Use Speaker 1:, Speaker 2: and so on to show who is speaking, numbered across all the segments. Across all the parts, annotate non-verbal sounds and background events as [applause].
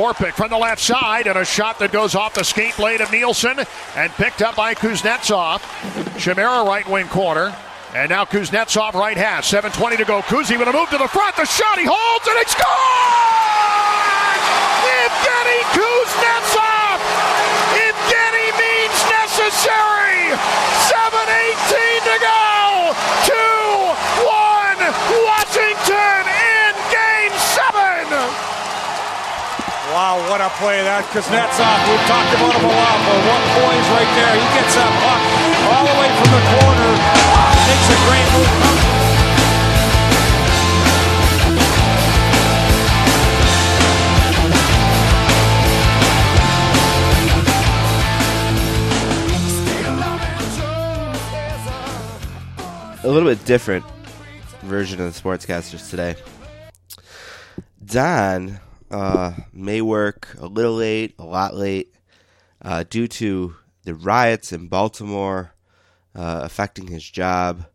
Speaker 1: Orpik from the left side, and a shot that goes off the skate blade of Nielsen and picked up by Kuznetsov. Chimera right wing corner. And now Kuznetsov right half. 7.20 to go. Kuzi with a move to the front. The shot he holds and he scores! Evgeny Kuznetsov! Evgeny means necessary! 7.18 to go! 2-1 Washington in game seven!
Speaker 2: Wow, what a play that Kuznetsov. We've talked about him a lot, but one poise right there. He gets that puck all the way from the corner. Makes a great move.
Speaker 3: a little bit different version of the sportscasters today. Don uh, may work a little late, a lot late, uh, due to the riots in Baltimore uh, affecting his job.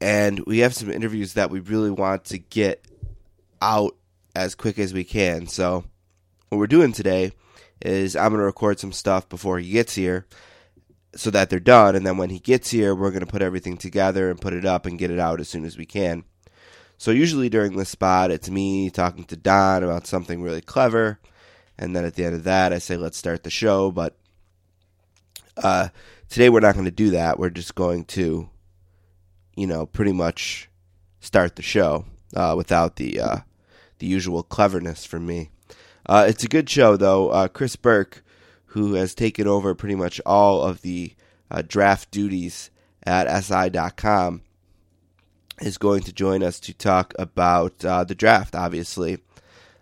Speaker 3: And we have some interviews that we really want to get out as quick as we can. So, what we're doing today is I'm going to record some stuff before he gets here so that they're done. And then when he gets here, we're going to put everything together and put it up and get it out as soon as we can. So usually during this spot, it's me talking to Don about something really clever, and then at the end of that, I say let's start the show. But uh, today we're not going to do that. We're just going to, you know, pretty much start the show uh, without the uh, the usual cleverness from me. Uh, it's a good show though. Uh, Chris Burke, who has taken over pretty much all of the uh, draft duties at SI.com is going to join us to talk about uh, the draft, obviously.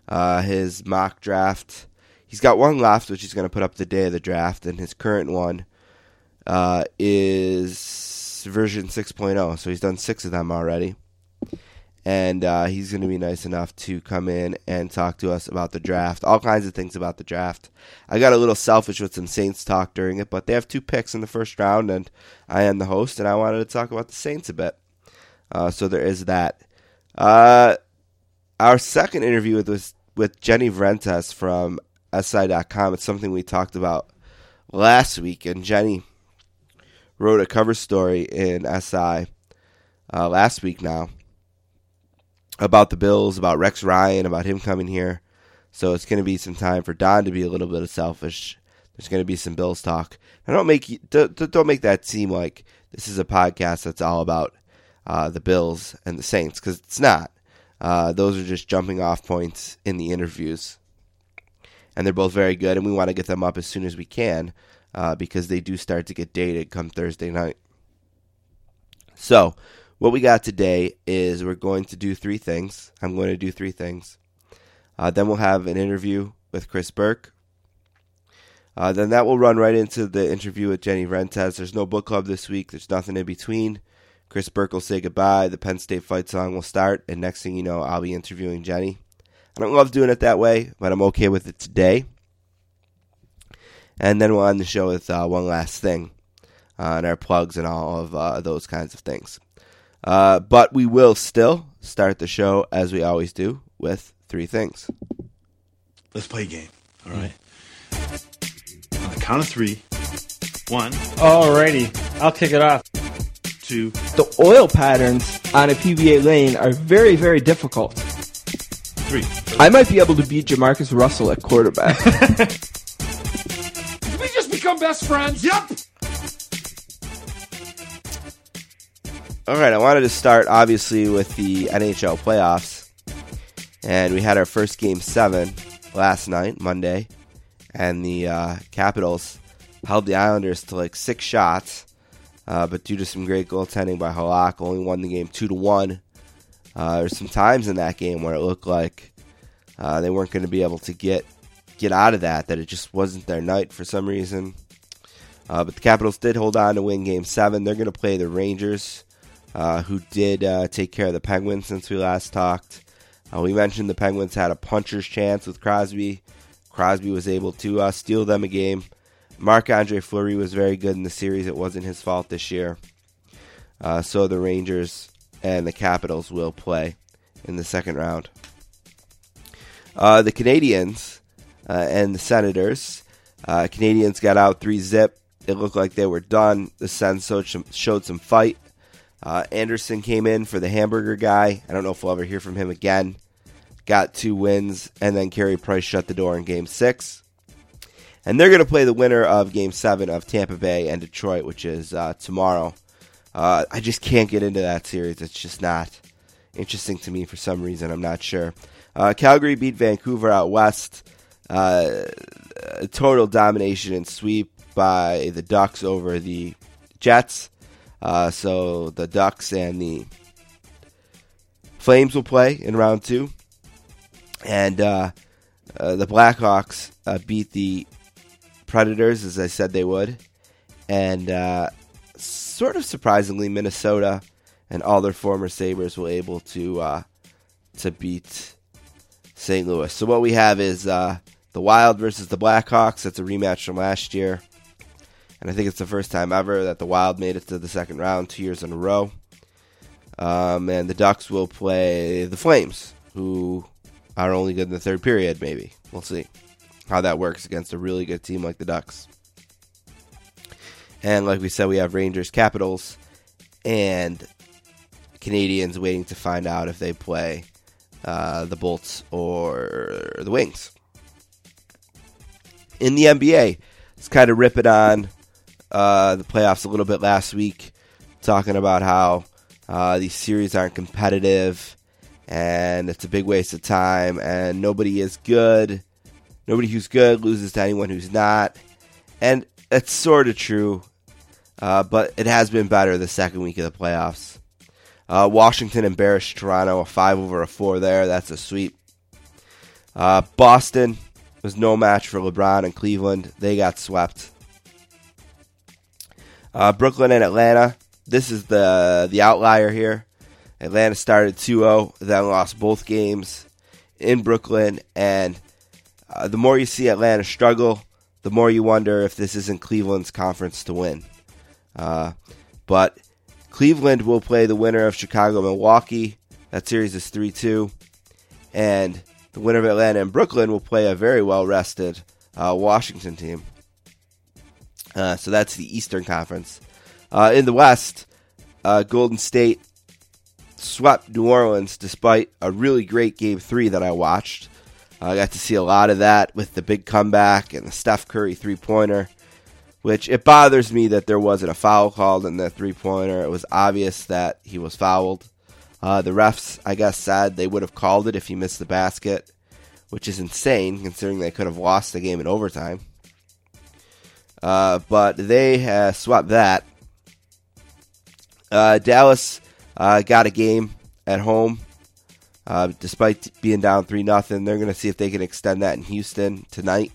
Speaker 3: Uh, his mock draft. He's got one left, which he's going to put up the day of the draft, and his current one uh, is version 6.0. So he's done six of them already. And uh, he's going to be nice enough to come in and talk to us about the draft, all kinds of things about the draft. I got a little selfish with some Saints talk during it, but they have two picks in the first round, and I am the host, and I wanted to talk about the Saints a bit. Uh, so there is that. Uh, our second interview with with Jenny Vrentas from SI.com. It's something we talked about last week, and Jenny wrote a cover story in SI uh, last week now about the Bills, about Rex Ryan, about him coming here. So it's going to be some time for Don to be a little bit selfish. There's going to be some Bills talk. Don't make don't make that seem like this is a podcast that's all about uh, the Bills and the Saints because it's not. Uh, those are just jumping off points in the interviews. And they're both very good, and we want to get them up as soon as we can uh, because they do start to get dated come Thursday night. So, what we got today is we're going to do three things. I'm going to do three things. Uh, then we'll have an interview with Chris Burke. Uh, then that will run right into the interview with Jenny Vrentas. There's no book club this week. There's nothing in between. Chris Burke will say goodbye. The Penn State fight song will start, and next thing you know, I'll be interviewing Jenny. I don't love doing it that way, but I'm okay with it today. And then we'll end the show with uh, one last thing uh, and our plugs and all of uh, those kinds of things. Uh, but we will still start the show as we always do with three things.
Speaker 4: Let's play a game. All right. On the count of three. One,
Speaker 5: Alrighty, I'll kick it off.
Speaker 4: Two,
Speaker 5: The oil patterns on a PBA lane are very, very difficult.
Speaker 4: three.
Speaker 5: I might be able to beat Jamarcus Russell at quarterback. [laughs]
Speaker 2: Did we just become best friends? Yep.
Speaker 3: All right, I wanted to start obviously with the NHL playoffs. And we had our first game seven last night, Monday. And the uh, Capitals held the Islanders to like six shots. Uh, but due to some great goaltending by Halak, only won the game two to one. Uh, there's some times in that game where it looked like uh, they weren't going to be able to get get out of that. That it just wasn't their night for some reason. Uh, but the Capitals did hold on to win Game Seven. They're going to play the Rangers, uh, who did uh, take care of the Penguins since we last talked. We mentioned the Penguins had a puncher's chance with Crosby. Crosby was able to steal them a game. Marc Andre Fleury was very good in the series. It wasn't his fault this year. Uh, so the Rangers and the Capitals will play in the second round. Uh, the Canadiens uh, and the Senators. Uh, Canadiens got out three zip. It looked like they were done. The Sens showed some fight. Uh, Anderson came in for the hamburger guy. I don't know if we'll ever hear from him again. Got two wins, and then Carey Price shut the door in game six. And they're going to play the winner of game seven of Tampa Bay and Detroit, which is uh, tomorrow. Uh, I just can't get into that series. It's just not interesting to me for some reason. I'm not sure. Uh, Calgary beat Vancouver out west. Uh, total domination and sweep by the Ducks over the Jets. Uh, so the Ducks and the Flames will play in round two. And uh, uh, the Blackhawks uh, beat the Predators, as I said they would. And uh, sort of surprisingly, Minnesota and all their former Sabres were able to uh, to beat St. Louis. So what we have is the Wild versus the Blackhawks. That's a rematch from last year and I think it's the first time ever that the Wild made it to the second round two years in a row. Um, and the Ducks will play the Flames, who are only good in the third period. Maybe we'll see how that works against a really good team like the Ducks. And like we said, we have Rangers, Capitals, and Canadiens waiting to find out if they play uh, the Bolts or the Wings. In the NBA, it's kind of ripping on uh, the playoffs a little bit last week, talking about how uh, these series aren't competitive and it's a big waste of time and nobody is good. Nobody who's good loses to anyone who's not. And that's sort of true, uh, but it has been better the second week of the playoffs. Uh, Washington embarrassed Toronto, a 5 over a 4 there. That's a sweep. Uh, Boston was no match for LeBron and Cleveland. They got swept. Uh, Brooklyn and Atlanta. This is the the outlier here. Atlanta started 2-0, then lost both games in Brooklyn, and uh, the more you see Atlanta struggle, the more you wonder if this isn't Cleveland's conference to win. Uh, but Cleveland will play the winner of Chicago Milwaukee. That series is 3 2. And the winner of Atlanta and Brooklyn will play a very well rested uh, Washington team. Uh, so that's the Eastern Conference. Uh, in the West, uh, Golden State swept New Orleans despite a really great Game Three that I watched. I got to see a lot of that with the big comeback and the Steph Curry three pointer. Which it bothers me that there wasn't a foul called in the three pointer. It was obvious that he was fouled. Uh, the refs, I guess, said they would have called it if he missed the basket, which is insane considering they could have lost the game in overtime. Uh, but they uh, swept that. Uh, Dallas uh, got a game at home, uh, despite being down three nothing. They're going to see if they can extend that in Houston tonight.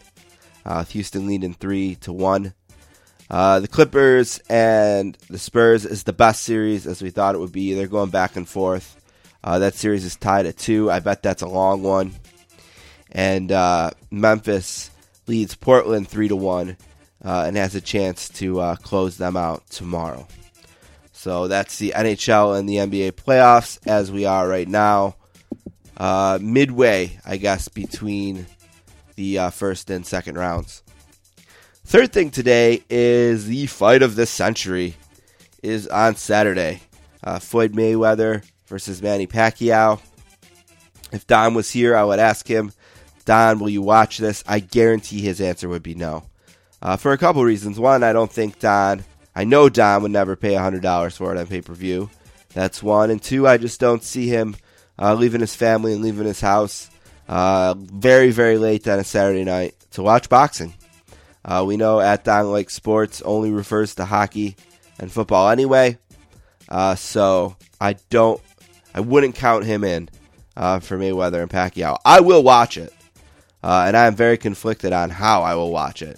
Speaker 3: Houston leading three to one. the Clippers and the Spurs is the best series as we thought it would be. They're going back and forth. that series is tied at two. I bet that's a long one. And Memphis leads Portland three to one uh, and has a chance to uh, close them out tomorrow. So that's the NHL and the NBA playoffs as we are right now. Uh, midway, I guess, between the uh, first and second rounds. Third thing today is the fight of the century is on Saturday. Uh, Floyd Mayweather versus Manny Pacquiao. If Don was here, I would ask him, Don, will you watch this? I guarantee his answer would be no uh, for a couple reasons. One, I don't think Don, I know Don would never pay $100 for it on pay per view. That's one. And two, I just don't see him uh, leaving his family and leaving his house uh, very, very late on a Saturday night to watch boxing. Uh, we know at Don Lake Sports only refers to hockey and football anyway. Uh, so I don't, I wouldn't count him in uh, for Mayweather and Pacquiao. I will watch it. and I am very conflicted on how I will watch it.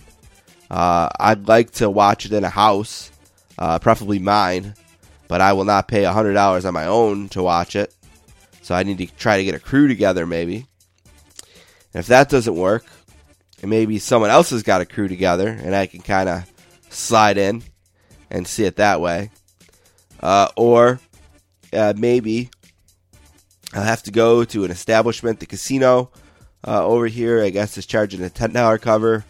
Speaker 3: Uh, I'd like to watch it in a house, uh, preferably mine, but I will not pay $100 on my own to watch it. So I need to try to get a crew together, maybe. And if that doesn't work, and maybe someone else has got a crew together, and I can kind of slide in and see it that way. Uh, or uh, maybe I'll have to go to an establishment, the casino, uh, over here, I guess, is charging a ten dollar cover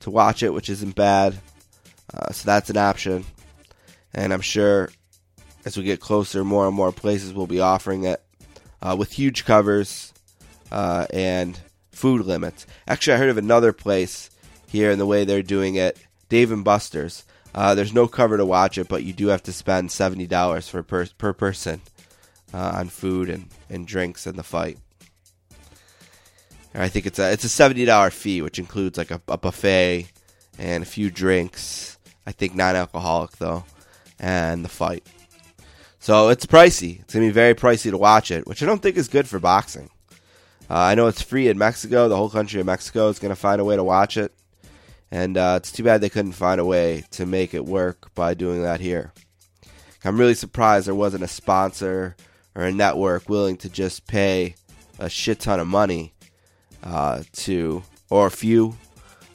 Speaker 3: to watch it, which isn't bad. Uh, so that's an option, and I'm sure as we get closer, more and more places will be offering it uh, with huge covers uh, and food limits. Actually, I heard of another place here in the way they're doing it, Dave and Buster's. Uh, there's no cover to watch it, but you do have to spend seventy dollars for per, per person uh, on food and, and drinks and the fight. I think it's a it's a seventy dollar fee, which includes like a, a buffet and a few drinks. I think non alcoholic though, and the fight. So it's pricey. It's gonna be very pricey to watch it, which I don't think is good for boxing. Uh, I know it's free in Mexico. The whole country of Mexico is gonna find a way to watch it, and uh, it's too bad they couldn't find a way to make it work by doing that here. I'm really surprised there wasn't a sponsor or a network willing to just pay a shit ton of money uh, to, or a few,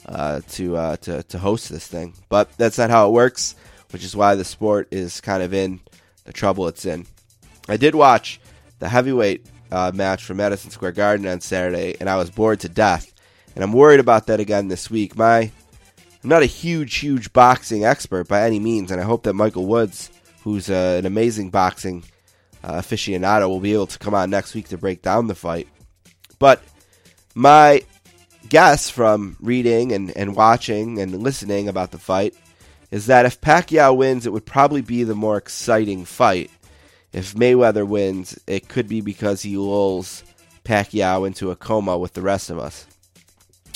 Speaker 3: uh, to uh, to to host this thing. But that's not how it works, which is why the sport is kind of in the trouble it's in. I did watch the heavyweight uh, match from Madison Square Garden on Saturday, and I was bored to death. And I'm worried about that again this week. My, I'm not a huge, huge boxing expert by any means, and I hope that Michael Woods, who's uh, an amazing boxing uh, aficionado, will be able to come on next week to break down the fight. But my guess from reading and, and watching and listening about the fight is that if Pacquiao wins, it would probably be the more exciting fight. If Mayweather wins, it could be because he lulls Pacquiao into a coma with the rest of us.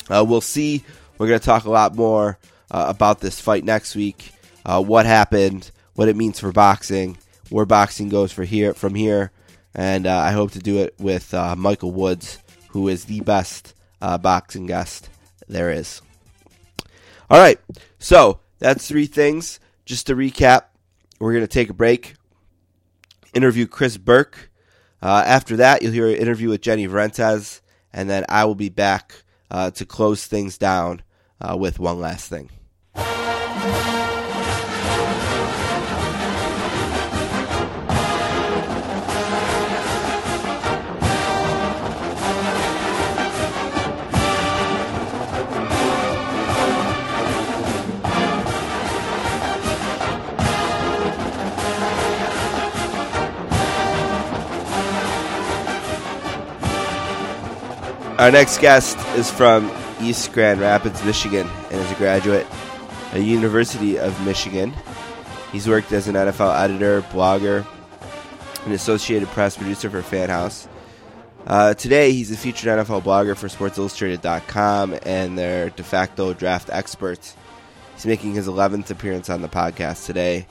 Speaker 3: Uh, we'll see. We're going to talk a lot more uh, about this fight next week. Uh, what happened, what it means for boxing, where boxing goes for here from here, and uh, I hope to do it with uh, Michael Woods, who is the best uh, boxing guest there is. All right, so that's three things. Just to recap, we're going to take a break, interview Chris Burke. Uh, after that, you'll hear an interview with Jenny Vrentas, and then I will be back uh, to close things down uh, with one last thing. Our next guest is from East Grand Rapids, Michigan, and is a graduate at the University of Michigan. He's worked as an NFL editor, blogger, and associated press producer for FanHouse. Uh, today, he's a featured NFL blogger for SportsIllustrated.com and their de facto draft expert. He's making his 11th appearance on the podcast today.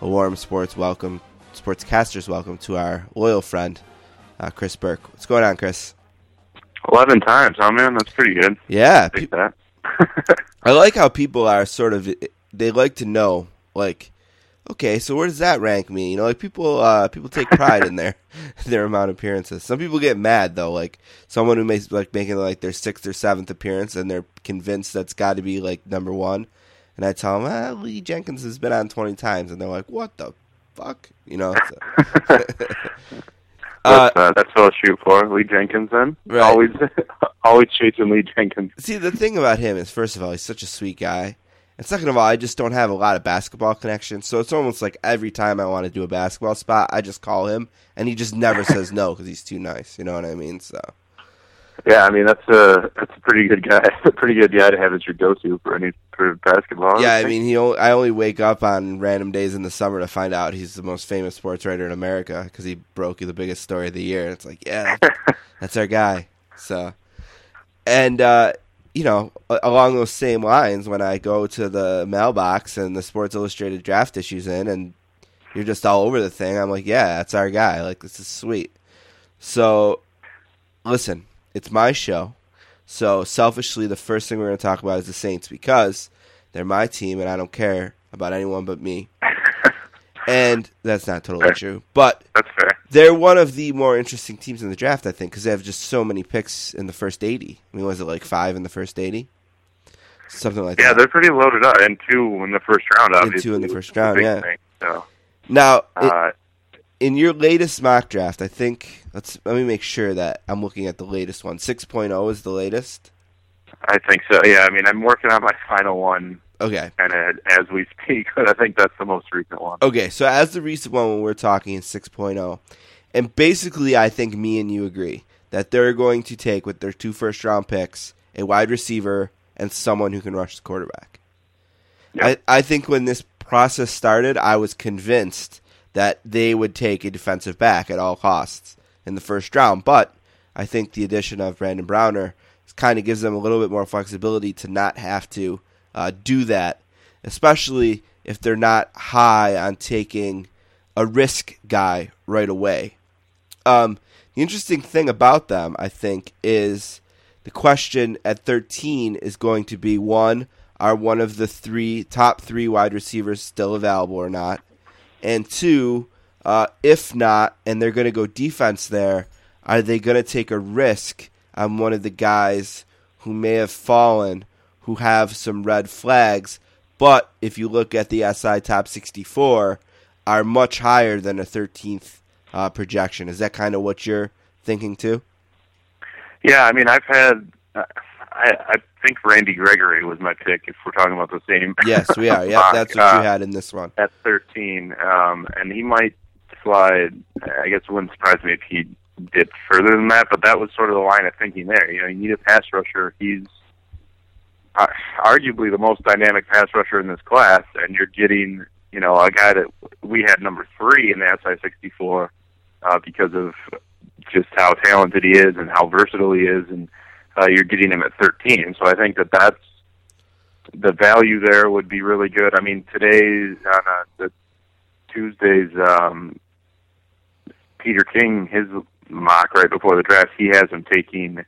Speaker 3: A warm sports welcome, sportscasters welcome to our loyal friend, uh, Chris Burke. What's going on, Chris?
Speaker 6: Eleven times, huh, man? That's pretty good.
Speaker 3: Yeah,
Speaker 6: Take that. [laughs]
Speaker 3: I like how people are sort of they like to know like okay, so where does that rank me? You know, like people uh people take pride in their [laughs] their amount of appearances. Some people get mad though, like someone who makes like making like their sixth or seventh appearance and they're convinced that's got to be like number 1. And I tell them, ah, Lee Jenkins has been on 20 times and they're like, "What the fuck?" You know. So. [laughs] Uh,
Speaker 6: That's, uh, that's what I'll shoot for. Lee Jenkins, then.
Speaker 3: Right.
Speaker 6: Always, [laughs] always chasing Lee Jenkins.
Speaker 3: See, the thing about him is, first of all, he's such a sweet guy. And second of all, I just don't have a lot of basketball connections. So it's almost like every time I want to do a basketball spot, I just call him, and he just never says no because he's too nice. You know what I mean? So
Speaker 6: Yeah, I mean that's a that's a pretty good guy. [laughs] a pretty good guy to have as your go-to for any for basketball.
Speaker 3: yeah, I mean, he. Only, I only wake up on random days in the summer to find out he's the most famous sports writer in America because he broke the biggest story of the year. It's like, yeah, [laughs] that's our guy. So, and uh, you know, along those same lines, when I go to the mailbox and the Sports Illustrated draft issues in, and you're just all over the thing, I'm like, yeah, that's our guy. Like, this is sweet. So, listen, it's my show. So, selfishly, the first thing we're going to talk about is the Saints because they're my team, and I don't care about anyone but me. [laughs] and that's not totally true, but
Speaker 6: that's fair.
Speaker 3: they're one of the more interesting teams in the draft, I think, because they have just so many picks in the first 80. I mean, was it like five in the first 80? Something like
Speaker 6: Yeah,
Speaker 3: that.
Speaker 6: Yeah, they're pretty loaded up, and two in the first round.
Speaker 3: And two in the first round, yeah.
Speaker 6: thing. So,
Speaker 3: Now, it-
Speaker 6: uh,
Speaker 3: in your latest mock draft, I think let's let me make sure that I'm looking at the latest one. 6.0 is the latest.
Speaker 6: I think so. Yeah, I mean, I'm working on my final one
Speaker 3: Okay.
Speaker 6: kind of uh, as we speak, [laughs] but I think that's the most recent one.
Speaker 3: Okay, so as the recent one when we're talking is 6.0. And basically I think me and you agree that they're going to take with their two first round picks a wide receiver and someone who can rush the quarterback.
Speaker 6: Yeah.
Speaker 3: I, I think when this process started, I was convinced that they would take a defensive back at all costs in the first round. But I think the addition of Brandon Browner kind of gives them a little bit more flexibility to not have to uh, do that, especially if they're not high on taking a risk guy right away. Um, the interesting thing about them, I think, is the question at 13 is going to be one, are one of the three top three wide receivers still available or not? And two, uh, if not, and they're going to go defense there, are they going to take a risk on one of the guys who may have fallen, who have some red flags, but if you look at the SI top 64, are much higher than a 13th uh, projection? Is that kind of what you're thinking too?
Speaker 6: Yeah, I mean, I've had. Uh, I, I think Randy Gregory was my pick. If we're talking about the same. [laughs]
Speaker 3: Yes, we are. Yeah, that's what
Speaker 6: uh,
Speaker 3: you had in this one.
Speaker 6: at 13, um, and he might slide. I guess it wouldn't surprise me if he dipped further than that, but that was sort of the line of thinking there. You know, you need a pass rusher. He's uh, arguably the most dynamic pass rusher in this class, and you're getting, you know, a guy that we had number three in the SI64 uh, because of just how talented he is and how versatile he is, and uh, you're getting him at 13. So I think that that's the value there would be really good. I mean, today on uh, the Tuesday's um, Peter King, his mock right before the draft, he has him taking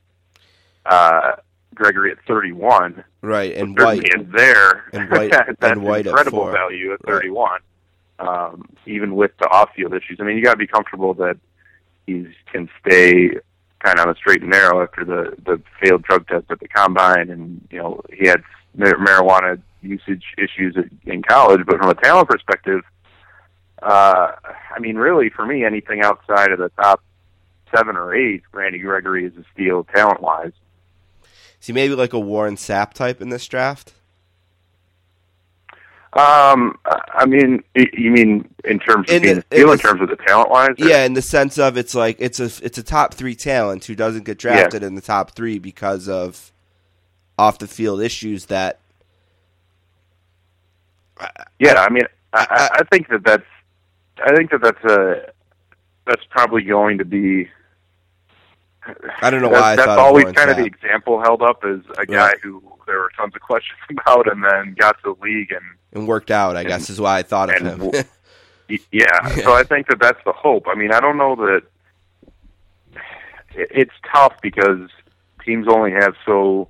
Speaker 6: uh, Gregory at 31.
Speaker 3: Right, and
Speaker 6: So
Speaker 3: White.
Speaker 6: is there.
Speaker 3: and White- [laughs]
Speaker 6: That's
Speaker 3: and White
Speaker 6: incredible
Speaker 3: four.
Speaker 6: value at
Speaker 3: Right.
Speaker 6: 31. Um, even with the off-field issues, I mean, you got to be comfortable that he can stay kind of on the straight and narrow after the the failed drug test at the combine, and you know he had mar- marijuana usage issues in college. But from a talent perspective, uh, I mean, really for me, anything outside of the top seven or eight, Randy Gregory is a steal talent-wise.
Speaker 3: Is he maybe like a Warren Sapp type in this draft?
Speaker 6: Um, I mean, you mean in terms of
Speaker 3: In
Speaker 6: being
Speaker 3: the-
Speaker 6: a steal,
Speaker 3: in
Speaker 6: in terms of the talent wise?
Speaker 3: Yeah, in the sense of it's like it's a it's a top three talent who doesn't get drafted in the top three because of off the field issues that
Speaker 6: Yeah, I mean, I,
Speaker 3: I-
Speaker 6: I, I think that that's, I think that that's a, that's probably going to be.
Speaker 3: I don't know
Speaker 6: that's,
Speaker 3: why I
Speaker 6: that's always kind of the example held up as a guy
Speaker 3: Right.
Speaker 6: who there were tons of [laughs] questions about, and then got to the league, and
Speaker 3: and worked out. I guess is why I thought of
Speaker 6: and
Speaker 3: him.
Speaker 6: w- [laughs] y- yeah. So I think that that's the hope. I mean, I don't know that it- it's tough because teams only have so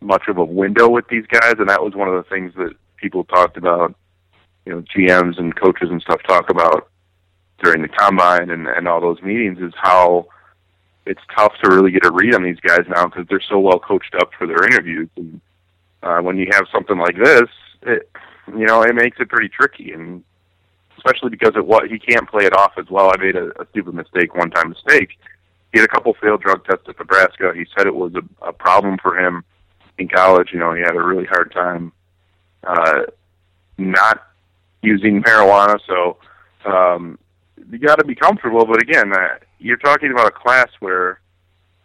Speaker 6: much of a window with these guys, and that was one of the things that people talked about. You know, GMs and coaches and stuff talk about during the combine and and all those meetings is how it's tough to really get a read on these guys now because they're so well coached up for their interviews. And uh, when you have something like this, it, you know, it makes it pretty tricky, and especially because of what he can't play it off as well. I made a, a stupid mistake, one time mistake. He had a couple failed drug tests at Nebraska. He said it was a, a problem for him in college. You know, he had a really hard time uh, not using marijuana. So um, you got to be comfortable. But again, uh, you're talking about a class where,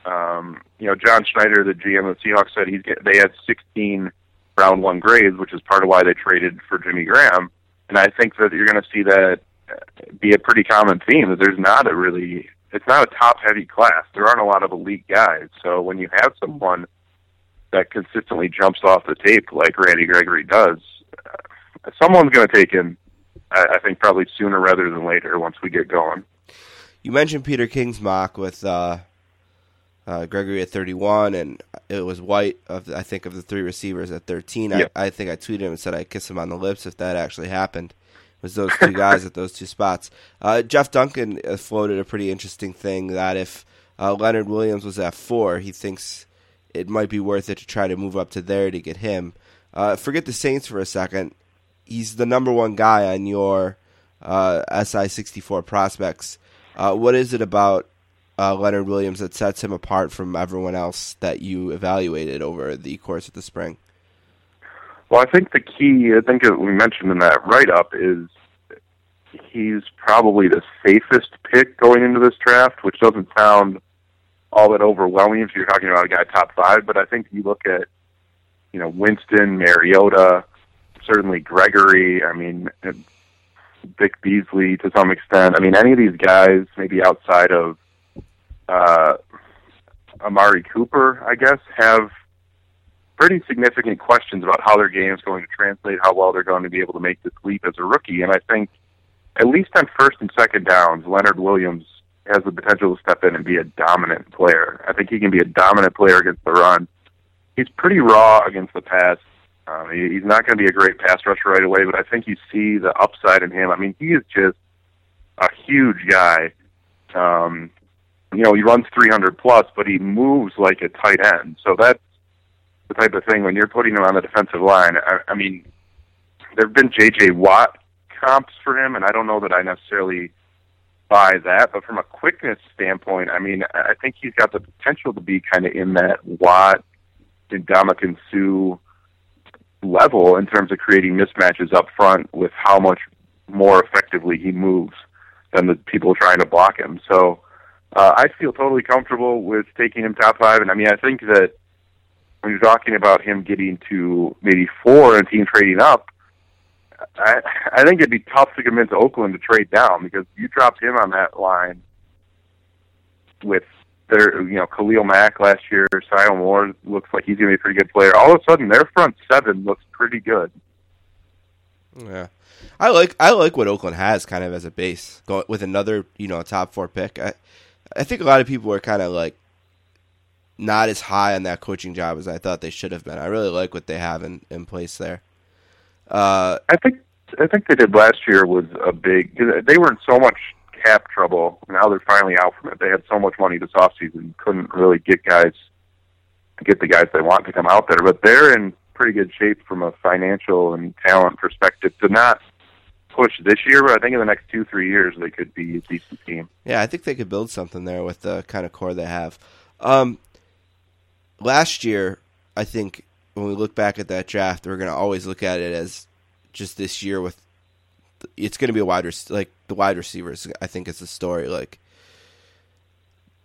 Speaker 6: um, you know, John Schneider, the GM of the Seahawks, said he's get, they had 16 round one grades, which is part of why they traded for Jimmy Graham. And I think that you're going to see that uh, be a pretty common theme that there's not a really it's not a top heavy class. There aren't a lot of elite guys. So when you have someone that consistently jumps off the tape like Randy Gregory does, uh, someone's going to take him. I, I think probably sooner rather than later once we get going.
Speaker 3: You mentioned Peter King's mock with uh, uh, Gregory at 31, and it was White of the- I think of the three receivers at 13.
Speaker 6: Yep.
Speaker 3: I, I think I tweeted him and said I'd kiss him on the lips if that actually happened. It was those two guys [laughs] at those two spots. Uh, Jeff Duncan uh, floated a pretty interesting thing that if uh, Leonard Williams was at four, he thinks it might be worth it to try to move up to there to get him. Uh, forget the Saints for a second. He's the number one guy on your uh, SI64 prospects. Uh, what is it about uh, Leonard Williams that sets him apart from everyone else that you evaluated over the course of the spring?
Speaker 6: Well, I think the key, I think we mentioned in that write up, is he's probably the safest pick going into this draft, which doesn't sound all that overwhelming if you're talking about a guy top five. But I think you look at, you know, Winston, Mariota, certainly Gregory. I mean, Vic Beasley to some extent. I mean, any of these guys, maybe outside of uh, Amari Cooper, I guess, have pretty significant questions about how their game is going to translate, how well they're going to be able to make this leap as a rookie. And I think, at least on first and second downs, Leonard Williams has the potential to step in and be a dominant player. I think he can be a dominant player against the run. He's pretty raw against the pass. Um, he, he's not going to be a great pass rusher right away, but I think you see the upside in him. I mean, he is just a huge guy. Um, you know, he runs 300 plus, but he moves like a tight end. So that's the type of thing when you're putting him on the defensive line. I, I mean, there have been J.J. Watt comps for him, and I don't know that I necessarily buy that. But from a quickness standpoint, I mean, I think he's got the potential to be kind of in that Watt Ndamukong Suh level in terms of creating mismatches up front with how much more effectively he moves than the people trying to block him. So uh, I feel totally comfortable with taking him top five. And I mean, I think that when you're talking about him getting to maybe four and team trading up, I, I think it'd be tough to convince Oakland to trade down because you dropped him on that line with their, you know, Khalil Mack last year, Sio Moore looks like he's going to be a pretty good player. All of a sudden, their front seven looks pretty good.
Speaker 3: Yeah, I like I like what Oakland has kind of as a base, with another you know top four pick. I I think a lot of people are kind of like not as high on that coaching job as I thought they should have been. I really like what they have in, in place there. Uh,
Speaker 6: I think I think they did last year was a big. They were in so much cap trouble. Now they're finally out from it. They had so much money this offseason, couldn't really get guys, get the guys they want to come out there. But they're in pretty good shape from a financial and talent perspective to not push this year, but I think in the next two, three years they could be a decent team.
Speaker 3: Yeah, I think they could build something there with the kind of core they have. Um, last year, I think when we look back at that draft, we're going to always look at it as just this year with it's going to be a wide rec- like the wide receivers. I think it's the story. Like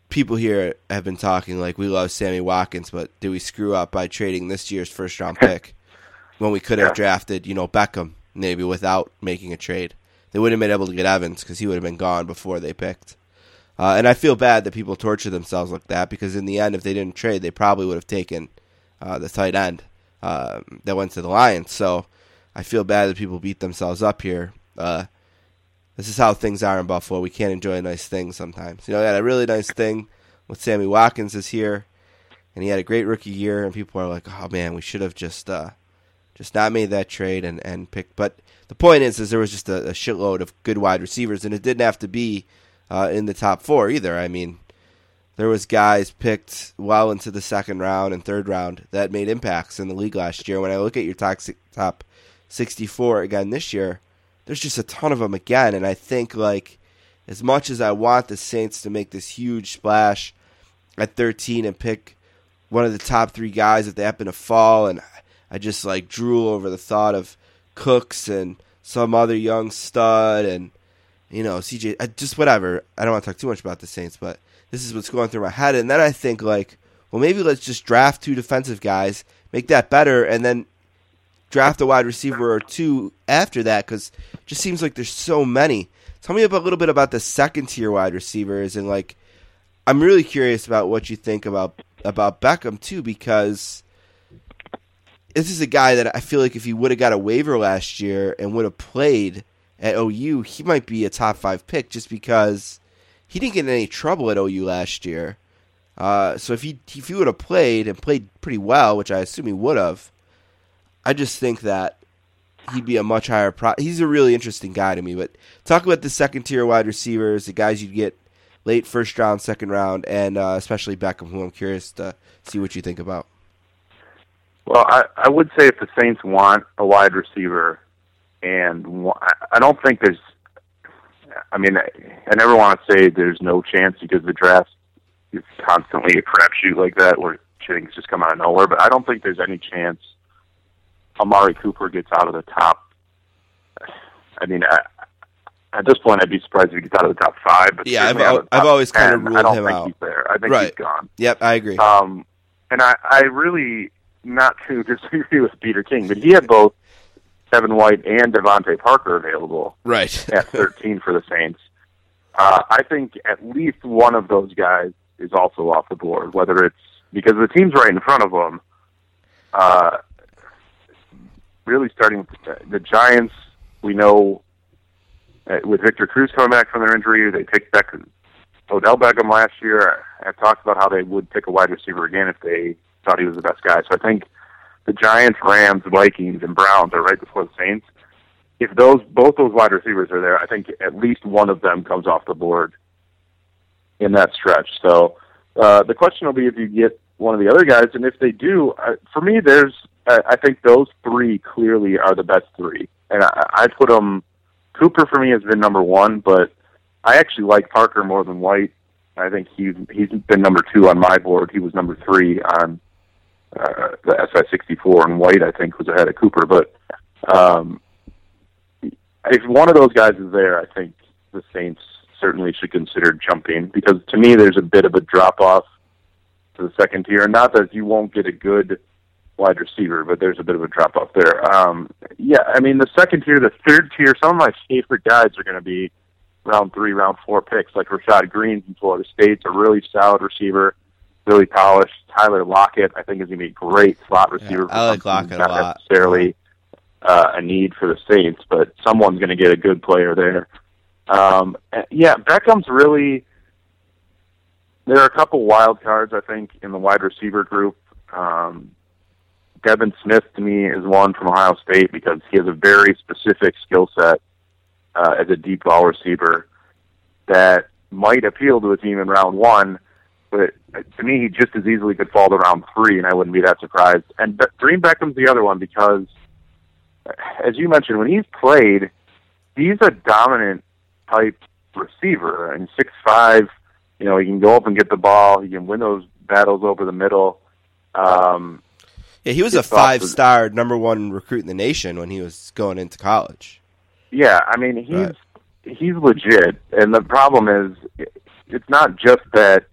Speaker 3: people here have been talking like we love Sammy Watkins, but do we screw up by trading this year's first round pick when we could have yeah. drafted you know Beckham maybe without making a trade? They wouldn't have been able to get Evans because he would have been gone before they picked. Uh, and I feel bad that people torture themselves like that because in the end, if they didn't trade, they probably would have taken uh, the tight end uh, that went to the Lions. So I feel bad that people beat themselves up here. Uh, this is how things are in Buffalo. We can't enjoy a nice things sometimes. You know, they had a really nice thing with Sammy Watkins is here, and he had a great rookie year. And people are like, "Oh man, we should have just uh, just not made that trade and and picked." But the point is, is there was just a, a shitload of good wide receivers, and it didn't have to be uh, in the top four either. I mean, there was guys picked well into the second round and third round that made impacts in the league last year. When I look at your top top 64 again this year, there's just a ton of them again. And I think, like, as much as I want the Saints to make this huge splash at 13 and pick one of the top three guys if they happen to fall, and I just, like, drool over the thought of Cooks and some other young stud and, you know, CJ, I, just whatever. I don't want to talk too much about the Saints, but this is what's going through my head. And then I think, like, well, maybe let's just draft two defensive guys, make that better, and then draft a wide receiver or two after that because just seems like there's so many. Tell me about, a little bit about the second tier wide receivers and like I'm really curious about what you think about about Beckham too because this is a guy that I feel like if he would have got a waiver last year and would have played at OU, he might be a top five pick just because he didn't get in any trouble at OU last year. Uh, so if he if he would have played and played pretty well, which I assume he would have, I just think that he'd be a much higher pro. He's a really interesting guy to me. But talk about the second tier wide receivers, the guys you'd get late first round, second round, and uh, especially Beckham, who I'm curious to see what you think about.
Speaker 6: Well, I, I would say if the Saints want a wide receiver, and I don't think there's I mean, I, I never want to say there's no chance because the draft is constantly a crapshoot like that where things just come out of nowhere. But I don't think there's any chance Amari Cooper gets out of the top. I mean, I, at this point, I'd be surprised if he gets out of the top five. But
Speaker 3: Yeah, I've
Speaker 6: certainly out
Speaker 3: al- I've always kinda
Speaker 6: 10,
Speaker 3: ruled
Speaker 6: I don't
Speaker 3: him
Speaker 6: think
Speaker 3: out.
Speaker 6: he's there. I think
Speaker 3: Right.
Speaker 6: he's gone.
Speaker 3: Yep, I agree.
Speaker 6: Um, and I, I really not to [laughs] disagree with Peter King, but he had both Kevin White and DeVante Parker available
Speaker 3: right. [laughs]
Speaker 6: at 13 for the Saints. Uh, I think at least one of those guys is also off the board, whether it's because the team's right in front of them. Uh, really starting with the, Giants, we know uh, with Victor Cruz coming back from their injury, they picked back Odell Beckham last year. I talked about how they would pick a wide receiver again if they thought he was the best guy. So I think the Giants, Rams, Vikings, and Browns are right before the Saints. If those both those wide receivers are there, I think at least one of them comes off the board in that stretch. So uh, the question will be if you get one of the other guys, and if they do, uh, for me, there's I, I think those three clearly are the best three, and I, I put them. Cooper for me has been number one, but I actually like Parker more than White. I think he's he's been number two on my board. He was number three on uh, the SI sixty four, and White I think was ahead of Cooper. But um, if one of those guys is there, I think the Saints certainly should consider jumping because to me there's a bit of a drop off to the second tier. Not that you won't get a good wide receiver, but there's a bit of a drop off there. Um, yeah, I mean the second tier, the third tier, some of my favorite guys are going to be round three, round four picks, like Rashad Greene from Florida State's a really solid receiver, really polished. Tyler Lockett, I think, is going to be a great slot receiver.
Speaker 3: I like Lockett
Speaker 6: teams,
Speaker 3: a
Speaker 6: not
Speaker 3: lot.
Speaker 6: necessarily uh, a need for the Saints, but someone's going to get a good player there. Um, yeah, Beckham's really. There are a couple wild cards, I think, in the wide receiver group. Um, Devin Smith to me is one from Ohio State because he has a very specific skill set uh, as a deep ball receiver that might appeal to a team in round one, but to me, he just as easily could fall to round three, and I wouldn't be that surprised. And Be- Green Beckham's the other one because, as you mentioned, when he's played, he's a dominant type receiver, and six five. You know, he can go up and get the ball. He can win those battles over the middle. Um,
Speaker 3: Yeah, he was a five star number one recruit in the nation when he was going into college.
Speaker 6: Yeah, I mean he's
Speaker 3: Right.
Speaker 6: he's legit, and the problem is it's not just that.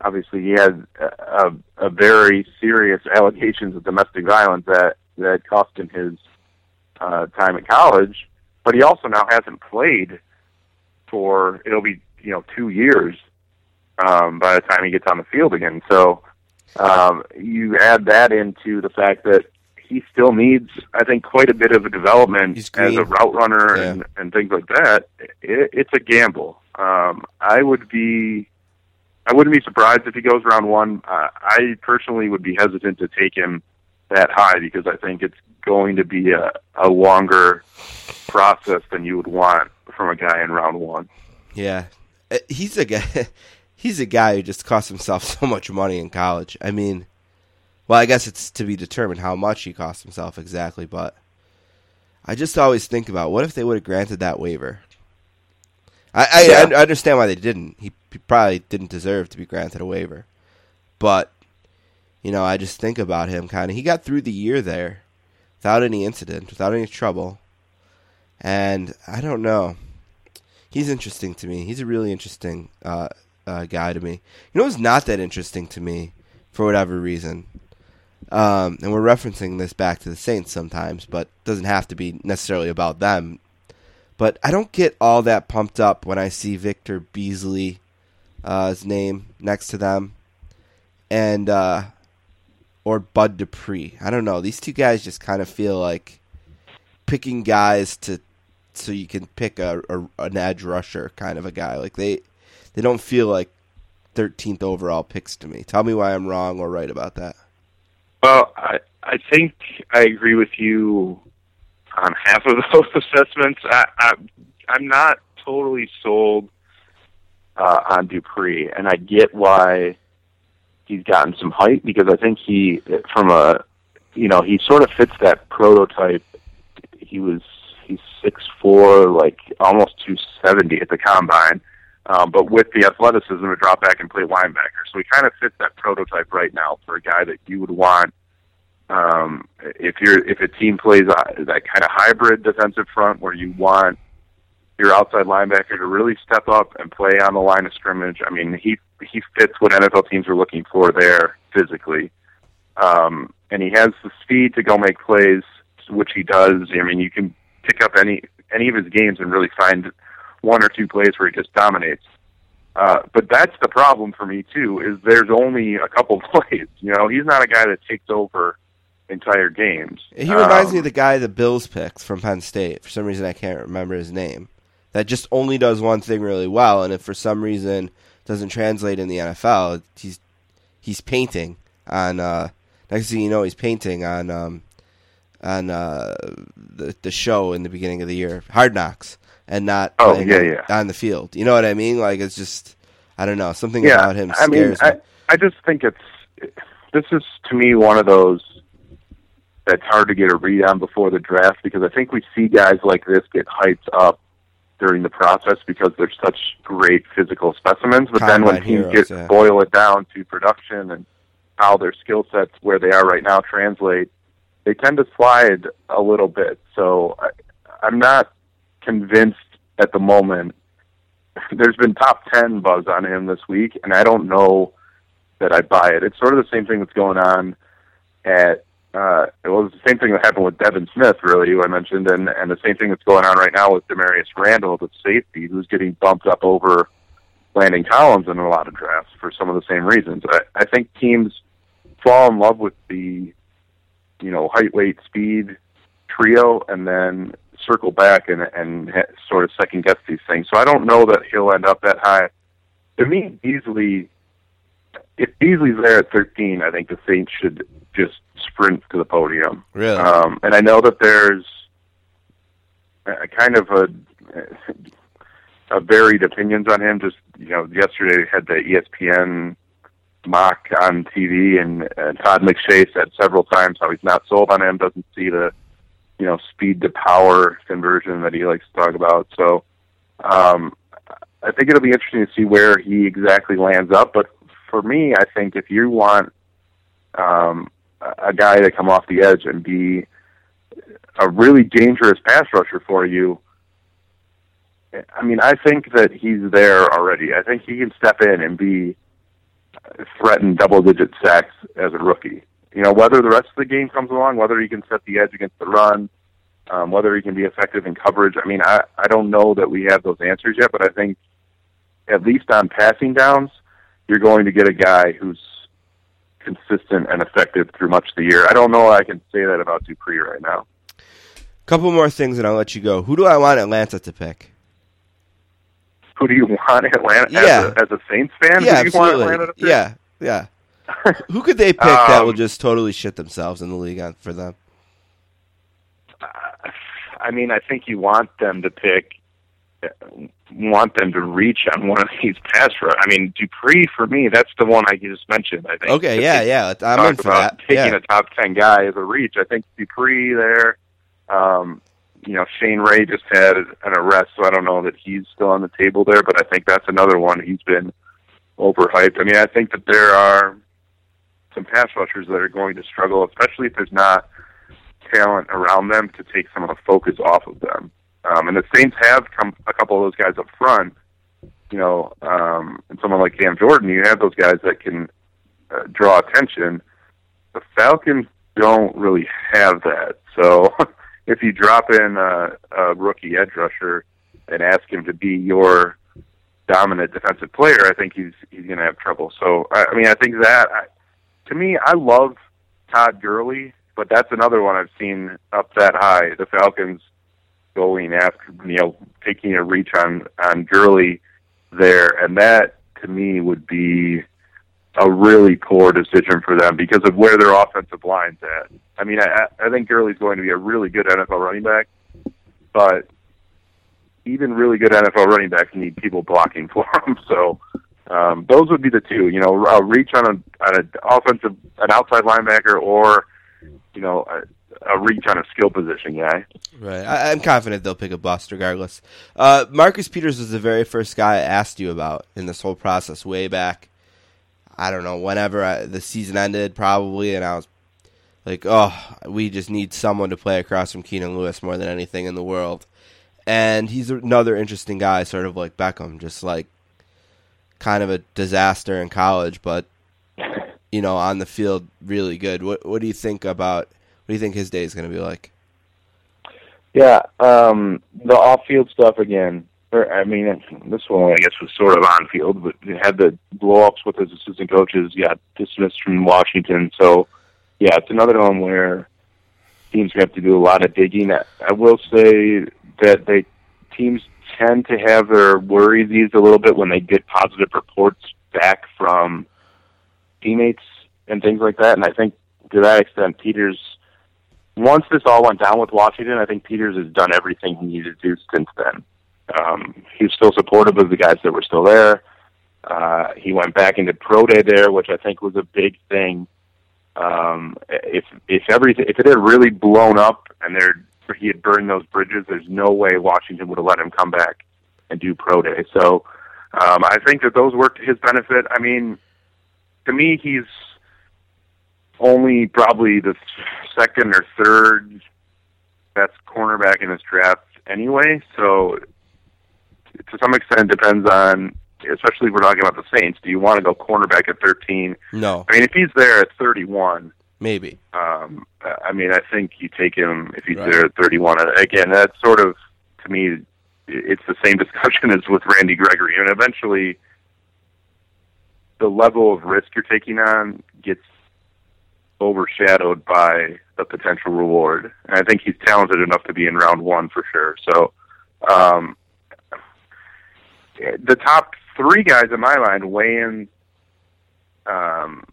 Speaker 6: Obviously, he has a, a, a very serious [laughs] allegations of domestic violence that that cost him his uh, time at college, but he also now hasn't played for it'll be you know two years um, by the time he gets on the field again. So um, you add that into the fact that he still needs, I think, quite a bit of a development as a route runner
Speaker 3: Yeah.
Speaker 6: and, and things like that. It, it's a gamble. Um, I would be, I wouldn't be surprised if he goes round one. Uh, I personally would be hesitant to take him that high because I think it's going to be a, a longer process than you would want from a guy in round one.
Speaker 3: Yeah, Uh, he's a guy. [laughs] He's a guy who just cost himself [laughs] so much money in college. I mean, well, I guess it's to be determined how much he cost himself exactly, but I just always think about what if they would have granted that waiver. I I,
Speaker 6: Yeah.
Speaker 3: I understand why they didn't. He, he probably didn't deserve to be granted a waiver, but you know, I just think about him kind of. He got through the year there without any incident, without any trouble, and I don't know he's interesting to me. He's a really interesting uh, uh, guy to me. You know it's not that interesting to me for whatever reason? Um, and we're referencing this back to the Saints sometimes, but doesn't have to be necessarily about them. But I don't get all that pumped up when I see Victor Beasley, uh, name next to them, and uh, or Bud Dupree. I don't know. These two guys just kind of feel like picking guys to so you can pick a, a an edge rusher kind of a guy. Like they they don't feel like 13th overall picks to me. Tell me why I'm wrong or right about that.
Speaker 6: Well, I I think I agree with you on half of [laughs] those assessments. I, I I'm not totally sold uh, on Dupree, and I get why he's gotten some hype because I think he from a you know he sort of fits that prototype. He was he's six four, like almost two seventy at the combine. Um, but with the athleticism to drop back and play linebacker, so he kind of fits that prototype right now for a guy that you would want um, if you're if a team plays that kind of hybrid defensive front where you want your outside linebacker to really step up and play on the line of scrimmage. I mean, he he fits what NFL teams are looking for there physically, um, and he has the speed to go make plays, which he does. I mean, you can pick up any any of his games and really find one or two plays where he just dominates. Uh, but that's the problem for me too. Is there's only a couple [laughs] plays. You know, he's not a guy that takes over entire games.
Speaker 3: He reminds
Speaker 6: Um,
Speaker 3: me of the guy the Bills picked from Penn State. For some reason, I can't remember his name. That just only does one thing really well, and if for some reason doesn't translate in the NFL, he's he's painting on. Uh, next thing you know, he's painting on um, on uh, the the show in the beginning of the year, Hard Knocks, and not
Speaker 6: Oh,
Speaker 3: playing
Speaker 6: yeah,
Speaker 3: on-
Speaker 6: yeah.
Speaker 3: on the field. You know what I mean? Like it's just I don't know something
Speaker 6: yeah,
Speaker 3: about him
Speaker 6: I mean,
Speaker 3: scares me.
Speaker 6: I, I just think it's this is to me one of those that's hard to get a read on before the draft because I think we see guys like this get hyped up during the process because they're such great physical specimens. But then when teams
Speaker 3: heroes,
Speaker 6: get
Speaker 3: yeah.
Speaker 6: boil it down to production and how their skill sets where they are right now translate, they tend to slide a little bit. So I, I'm not convinced at the moment. [laughs] There's been top ten buzz on him this week, and I don't know that I buy it. It's sort of the same thing that's going on at. Uh, it was the same thing that happened with Devin Smith, really, who I mentioned, and and the same thing that's going on right now with Damarious Randall, the safety, who's getting bumped up over Landon Collins in a lot of drafts for some of the same reasons. I, I think teams fall in love with the, you know, height, weight, speed trio, and then circle back and and sort of second guess these things. So I don't know that he'll end up that high. To me, Beasley, if Beasley's there at 13, I think the Saints should just sprint to the podium.
Speaker 3: Really?
Speaker 6: Um, and I know that there's a, kind of a, a varied opinions on him. Just you know, yesterday we had the ESPN mock on TV, and, and Todd McShay said several times how he's not sold on him. Doesn't see the you know speed to power conversion that he likes to talk about. So um, I think it'll be interesting to see where he exactly lands up. But for me, I think if you want um, a guy to come off the edge and be a really dangerous pass rusher for you. I mean, I think that he's there already. I think he can step in and be threaten double digit sacks as a rookie. You know, whether the rest of the game comes along, whether he can set the edge against the run, um, whether he can be effective in coverage. I mean, I, I don't know that we have those answers yet, but I think at least on passing downs, you're going to get a guy who's consistent and effective through much of the year. I don't know I can say that about Dupree right now.
Speaker 3: Couple more things, and I'll let you go. Who do I want Atlanta to pick?
Speaker 6: Who do you want Atlanta
Speaker 3: Yeah.
Speaker 6: as, a, as a Saints fan?
Speaker 3: yeah,
Speaker 6: do you want
Speaker 3: absolutely.
Speaker 6: Atlanta to pick?
Speaker 3: Yeah, yeah. [laughs] Who could they pick that will
Speaker 6: Um,
Speaker 3: just totally shit themselves in the league on, for them?
Speaker 6: I mean, I think you want them to pick, want them to reach on one of these pass rush. I mean, Dupree for me, that's the one I just mentioned. I think.
Speaker 3: Okay,
Speaker 6: If
Speaker 3: yeah,
Speaker 6: they
Speaker 3: yeah. I'm
Speaker 6: talk
Speaker 3: in for
Speaker 6: about
Speaker 3: that.
Speaker 6: Taking
Speaker 3: Yeah.
Speaker 6: a top ten guy as a reach, I think Dupree there. Um, you know, Shane Ray just had an arrest, so I don't know that he's still on the table there. But I think that's another one. He's been overhyped. I mean, I think that there are some pass rushers that are going to struggle, especially if there's not talent around them to take some of the focus off of them. Um, and the Saints have come a couple of those guys up front, you know, um, and someone like Cam Jordan, you have those guys that can uh, draw attention. The Falcons don't really have that. So [laughs] if you drop in a, a rookie edge rusher and ask him to be your dominant defensive player, I think he's he's going to have trouble. So I, I mean, I think that to me, I love Todd Gurley, but that's another one I've seen up that high. The Falcons going after you know taking a reach on on Gurley there, and that to me would be a really poor decision for them because of where their offensive line's at. I mean, I, I think Gurley's going to be a really good NFL running back, but even really good NFL running backs need people blocking [laughs] for them. So um, those would be the two. You know, a reach on a an offensive, an outside linebacker, or you know, a, a reach on a skill position guy.
Speaker 3: Right. I, I'm confident they'll pick a bust regardless. Uh, Marcus Peters was the very first guy I asked you about in this whole process way back. I don't know, whenever I, the season ended, probably, and I was like, oh, we just need someone to play across from Keenan Lewis more than anything in the world. And he's another interesting guy, sort of like Beckham, just like kind of a disaster in college, but [laughs] you know, on the field, really good. What What do you think about? What do you think his day is going to be like?
Speaker 6: Yeah, um, the off-field stuff again. Or, I mean, this one I guess was sort of on-field, but had the blow-ups with his assistant coaches. Got dismissed from Washington, so yeah, it's another one where teams have to do a lot of digging. I will say that they teams tend to have their worries eased a little bit when they get positive reports back from teammates and things like that. And I think to that extent, Peters, once this all went down with Washington, I think Peters has done everything he needed to do since then. Um, he's still supportive of the guys that were still there. Uh, he went back into pro day there, which I think was a big thing. Um, if if everything if it had really blown up and there he had burned those bridges, there's no way Washington would have let him come back and do pro day. So um, I think that those worked to his benefit. I mean, to me, he's only probably the second or third best cornerback in this draft anyway. So to some extent, it depends on, especially if we're talking about the Saints. Do you want to go cornerback at 13?
Speaker 3: No,
Speaker 6: I mean, if he's there at 31,
Speaker 3: maybe.
Speaker 6: um, I mean, I think you take him if he's
Speaker 3: Right.
Speaker 6: there at 31. Again, that's sort of to me, it's the same [laughs] discussion as with Randy Gregory, and eventually, the level of risk you're taking on gets overshadowed by the potential reward. And I think he's talented enough to be in round one for sure. So, um, the top three guys in my mind Waynes. Um,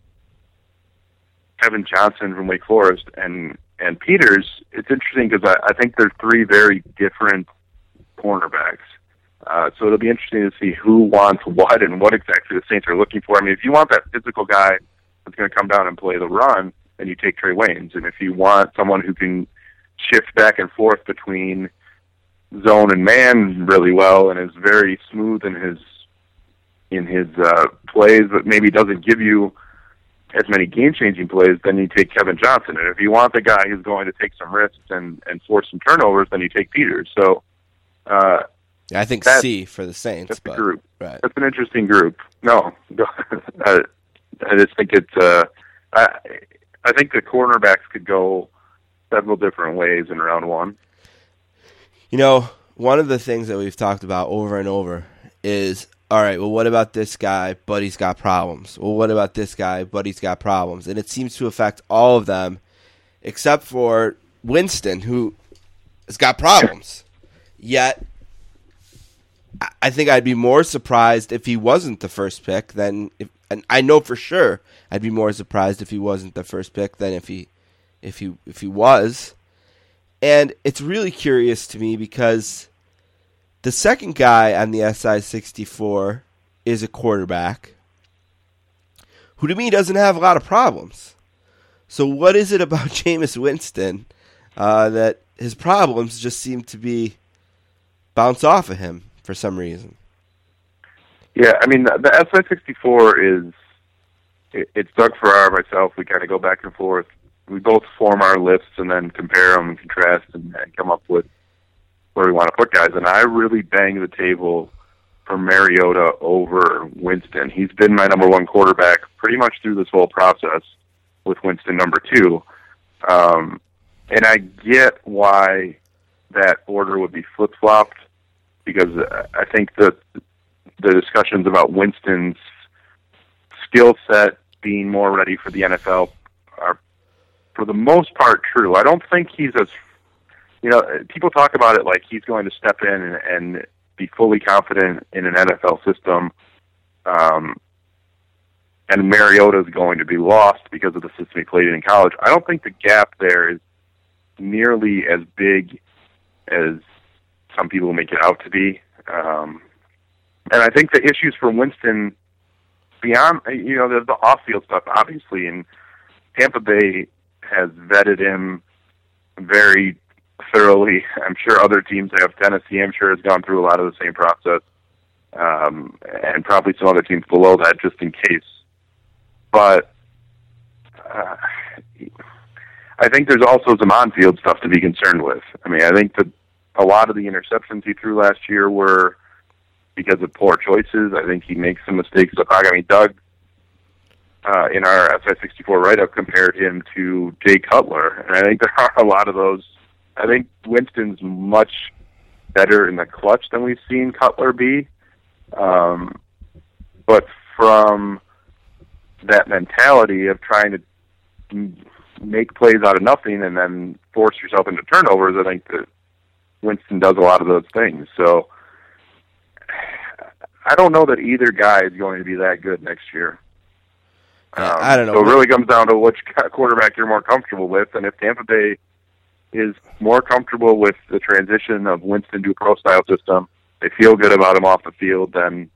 Speaker 6: Kevin Johnson from Wake Forest and and Peters. It's interesting because I, I think they're three very different cornerbacks. Uh, so it'll be interesting to see who wants what and what exactly the Saints are looking for. I mean, if you want that physical guy that's going to come down and play the run, then you take Trey Waynes. And if you want someone who can shift back and forth between zone and man really well and is very smooth in his in his uh, plays, but maybe doesn't give you as many game changing plays, then you take Kevin Johnson. And if you want the guy who's going to take some risks and, and force some turnovers, then you take Peters. So uh,
Speaker 3: I think
Speaker 6: That-
Speaker 3: C for the Saints.
Speaker 6: that's
Speaker 3: but,
Speaker 6: group.
Speaker 3: Right.
Speaker 6: That's an interesting group. No, [laughs] I, I just think it's. Uh, I I think the cornerbacks could go several different ways in round one.
Speaker 3: You know, one of the things that we've talked about over and over is all right, well, what about this guy, but he's got problems? Well, what about this guy, but he's got problems? And it seems to affect all of them except for Winston, who has got problems. Yet, I- think I'd be more surprised if he wasn't the first pick than if, and I know for sure I'd be more surprised if he wasn't the first pick than if he, if he, if he was. And it's really curious to me because the second guy on the SI 64 is a quarterback who to me doesn't have a lot of problems. So, what is it about [laughs] Jameis Winston uh, that his problems just seem to be bounce off of him for some reason?
Speaker 6: Yeah, I mean the, the SI sixty four is it, it's Doug Farrar myself. We kind of go back and forth. We both form our lists and then compare them and contrast and, and come up with where we want to put guys. And I really bang the table for Mariota over Winston. He's been my number one quarterback pretty much through this whole process, with Winston number two. Um, and I get why that order would be flip flopped because I think that the discussions about Winston's skill set being more ready for the NFL are, for the most part, true. I don't think he's as, you know, people talk about it like he's going to step in and, and be fully confident in an NFL system, um, and Mariota is going to be lost because of the system he played in college. I don't think the gap there is nearly as big as some people make it out to be. Um, and I think the issues for Winston beyond you know the, the off field stuff obviously and Tampa Bay has vetted him very thoroughly. I'm sure other teams have. Tennessee, I'm sure, has gone through a lot of the same process, um, and probably some other teams below that, just in case. But uh, I think there's also some on-field stuff to be concerned with. I mean, I think that a lot of the interceptions he threw last year were because of poor choices. I think he makes some mistakes. I mean, Doug uh, in our SI64 write-up compared him to Jay Cutler, and I think [laughs] there are a lot of those. I think Winston's much better in the clutch than we've seen Cutler be, um, but from that mentality of trying to make plays out of nothing and then force yourself into turnovers, I think that Winston does a lot of those things. So I don't know that either guy is going to be that good next year.
Speaker 3: Um, I don't know.
Speaker 6: So it really comes down to which quarterback you're more comfortable with, and if Tampa Bay is more comfortable with the transition of Winston to a pro style system, they feel good about him off the field, then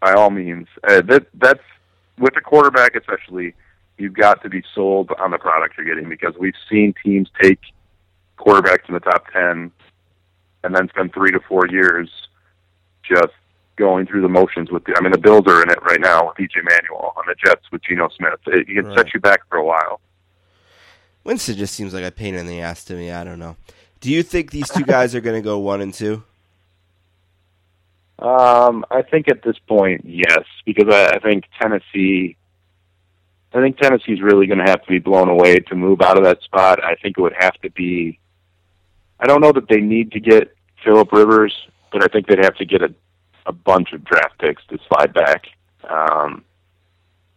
Speaker 6: by all means, uh, that that's with a quarterback especially. You've got to be sold on the product you're getting because we've seen teams take quarterbacks in the top ten and then spend three to four years just going through the motions with the. I mean, the Bills are in it right now with EJ Manuel on the Jets with Geno Smith. It, it right. set you back for a while.
Speaker 3: Winston just seems like a pain in the ass to me. I don't know. Do you think these two guys are going to go one and two?
Speaker 6: Um, I think at this point, yes, because I, I think Tennessee. I think Tennessee's really going to have to be blown away to move out of that spot. I think it would have to be. I don't know that they need to get Philip Rivers, but I think they'd have to get a a bunch of draft picks to slide back. Um,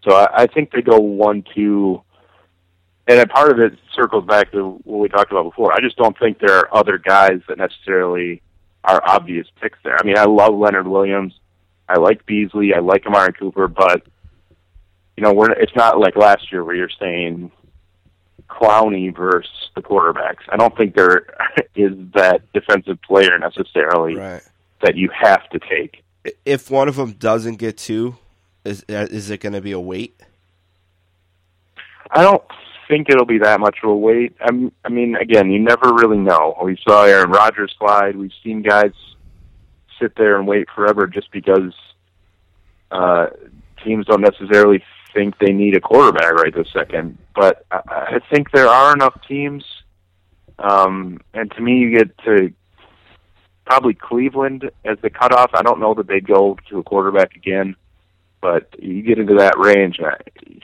Speaker 6: so I, I think they go one, two, and a part of it circles back to what we talked about before. I just don't think there are other guys that necessarily are obvious picks there. I mean, I love Leonard Williams. I like Beasley. I like Amari Cooper, but you know, we're it's not like last year where you're saying Clowney versus the quarterbacks. I don't think there [laughs] is that defensive player necessarily
Speaker 3: right
Speaker 6: that you have to take.
Speaker 3: If one of them doesn't get two, is is it going to be a wait?
Speaker 6: I don't think it'll be that much of a wait. I'm, I mean, again, you never really know. We saw Aaron Rodgers slide. We've seen guys sit there and wait forever just because uh, teams don't necessarily think they need a quarterback right this second. But I, I think there are enough teams, um, and to me, you get to probably Cleveland as the cutoff. I don't know that they'd go to a quarterback again, but you get into that range. Uh,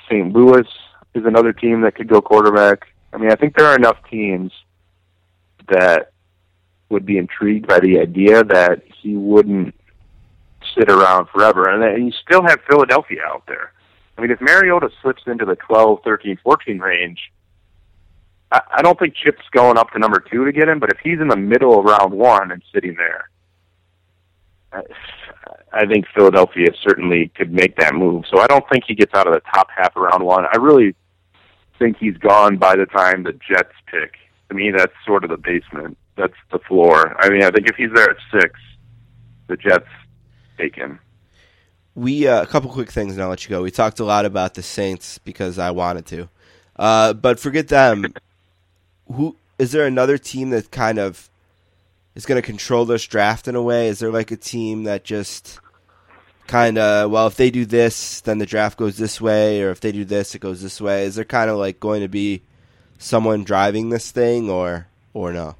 Speaker 6: St. Louis is another team that could go quarterback. I mean, I think there are enough teams that would be intrigued by the idea that he wouldn't sit around forever. And then you still have Philadelphia out there. I mean, if Mariota slips into the 12, 13, 14 range, I, I don't think Chip's going up to number two to get him, but if he's in the middle of round one and sitting there, I, I think Philadelphia certainly could make that move. So I don't think he gets out of the top half of round one. I really think he's gone by the time the Jets pick. To me, that's sort of the basement. That's the floor. I mean, I think if he's there at six, the Jets take him.
Speaker 3: We uh, a couple quick things, and I'll let you go. We talked a lot about the Saints because I wanted to, uh, but forget them who is there another team that kind of is going to control this draft in a way? Is there like a team that just kind of well, if they do this, then the draft goes this way, or if they do this, it goes this way? Is there kind of like going to be someone driving this thing, or or no?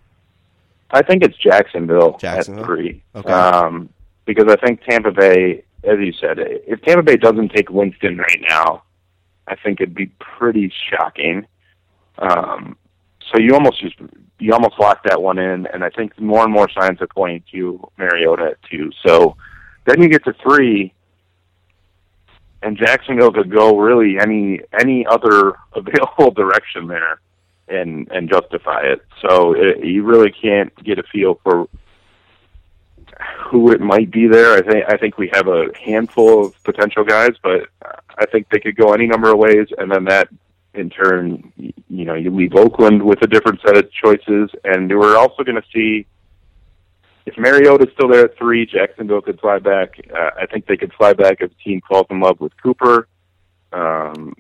Speaker 6: I think it's Jacksonville,
Speaker 3: Jacksonville?
Speaker 6: at three. Okay. Um, because I think Tampa Bay, as you said, if Tampa Bay doesn't take Winston right now, I think it'd be pretty shocking. Um, so you almost just you almost lock that one in, and I think more and more signs are pointing to Mariota at two. So then you get to three, and Jacksonville could go really any any other [laughs] available direction there, and and justify it. So it, you really can't get a feel for who it might be there. I think I think we have a handful of potential guys, but I think they could go any number of ways, and then that in turn, you know, you leave Oakland with a different set of choices, and we're also going to see if Mariota's still there at three, Jacksonville could fly back. Uh, I think they could fly back if the team falls in love with Cooper. Um,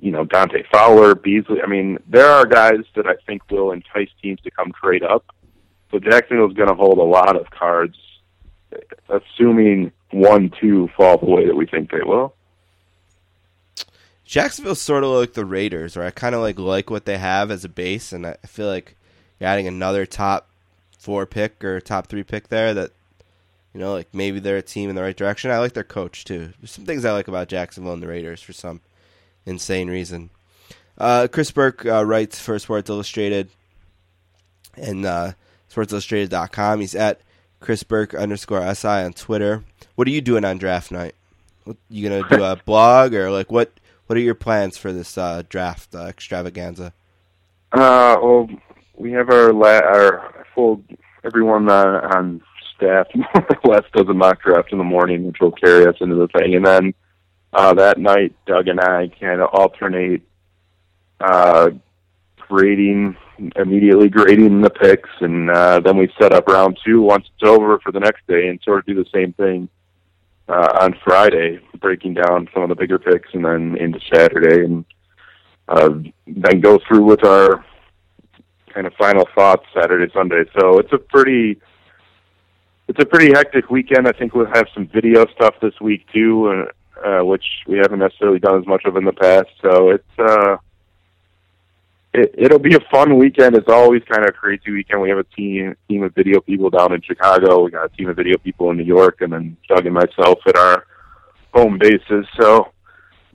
Speaker 6: you know, Dante Fowler, Beasley. I mean, there are guys that I think will entice teams to come trade up. So Jacksonville's going to hold a lot of cards, assuming one, two fall the way that we think they will.
Speaker 3: Jacksonville's sort of like the Raiders, where I kind of like like what they have as a base, and I feel like adding another top four pick or top three pick there. That you know, like maybe they're a team in the right direction. I like their coach too. There's some things I like about Jacksonville and the Raiders for some insane reason. Uh, Chris Burke uh, writes for Sports Illustrated and uh, SportsIllustrated.com. He's at Chris Burke underscore SI on Twitter. What are you doing on draft night? What, you gonna do a [laughs] blog or like what? What are your plans for this uh, draft uh, extravaganza?
Speaker 6: Uh, well, we have our la- our everyone on staff more or less does a mock draft in the morning, which will carry us into the thing, and then uh, that night, Doug and I kind of alternate uh, grading immediately grading the picks, and uh, then we set up round two. Once it's over for the next day, and sort of do the same thing uh, on Friday, breaking down some of the bigger picks, and then into Saturday, and uh, then go through with our kind of final thoughts Saturday, Sunday. So it's a pretty it's a pretty hectic weekend. I think we'll have some video stuff this week too, uh, which we haven't necessarily done as much of in the past. So it's uh, it, it'll be a fun weekend. It's always kind of a crazy weekend. We have a team team of video people down in Chicago. We got a team of video people in New York, and then Doug and myself at our home bases. So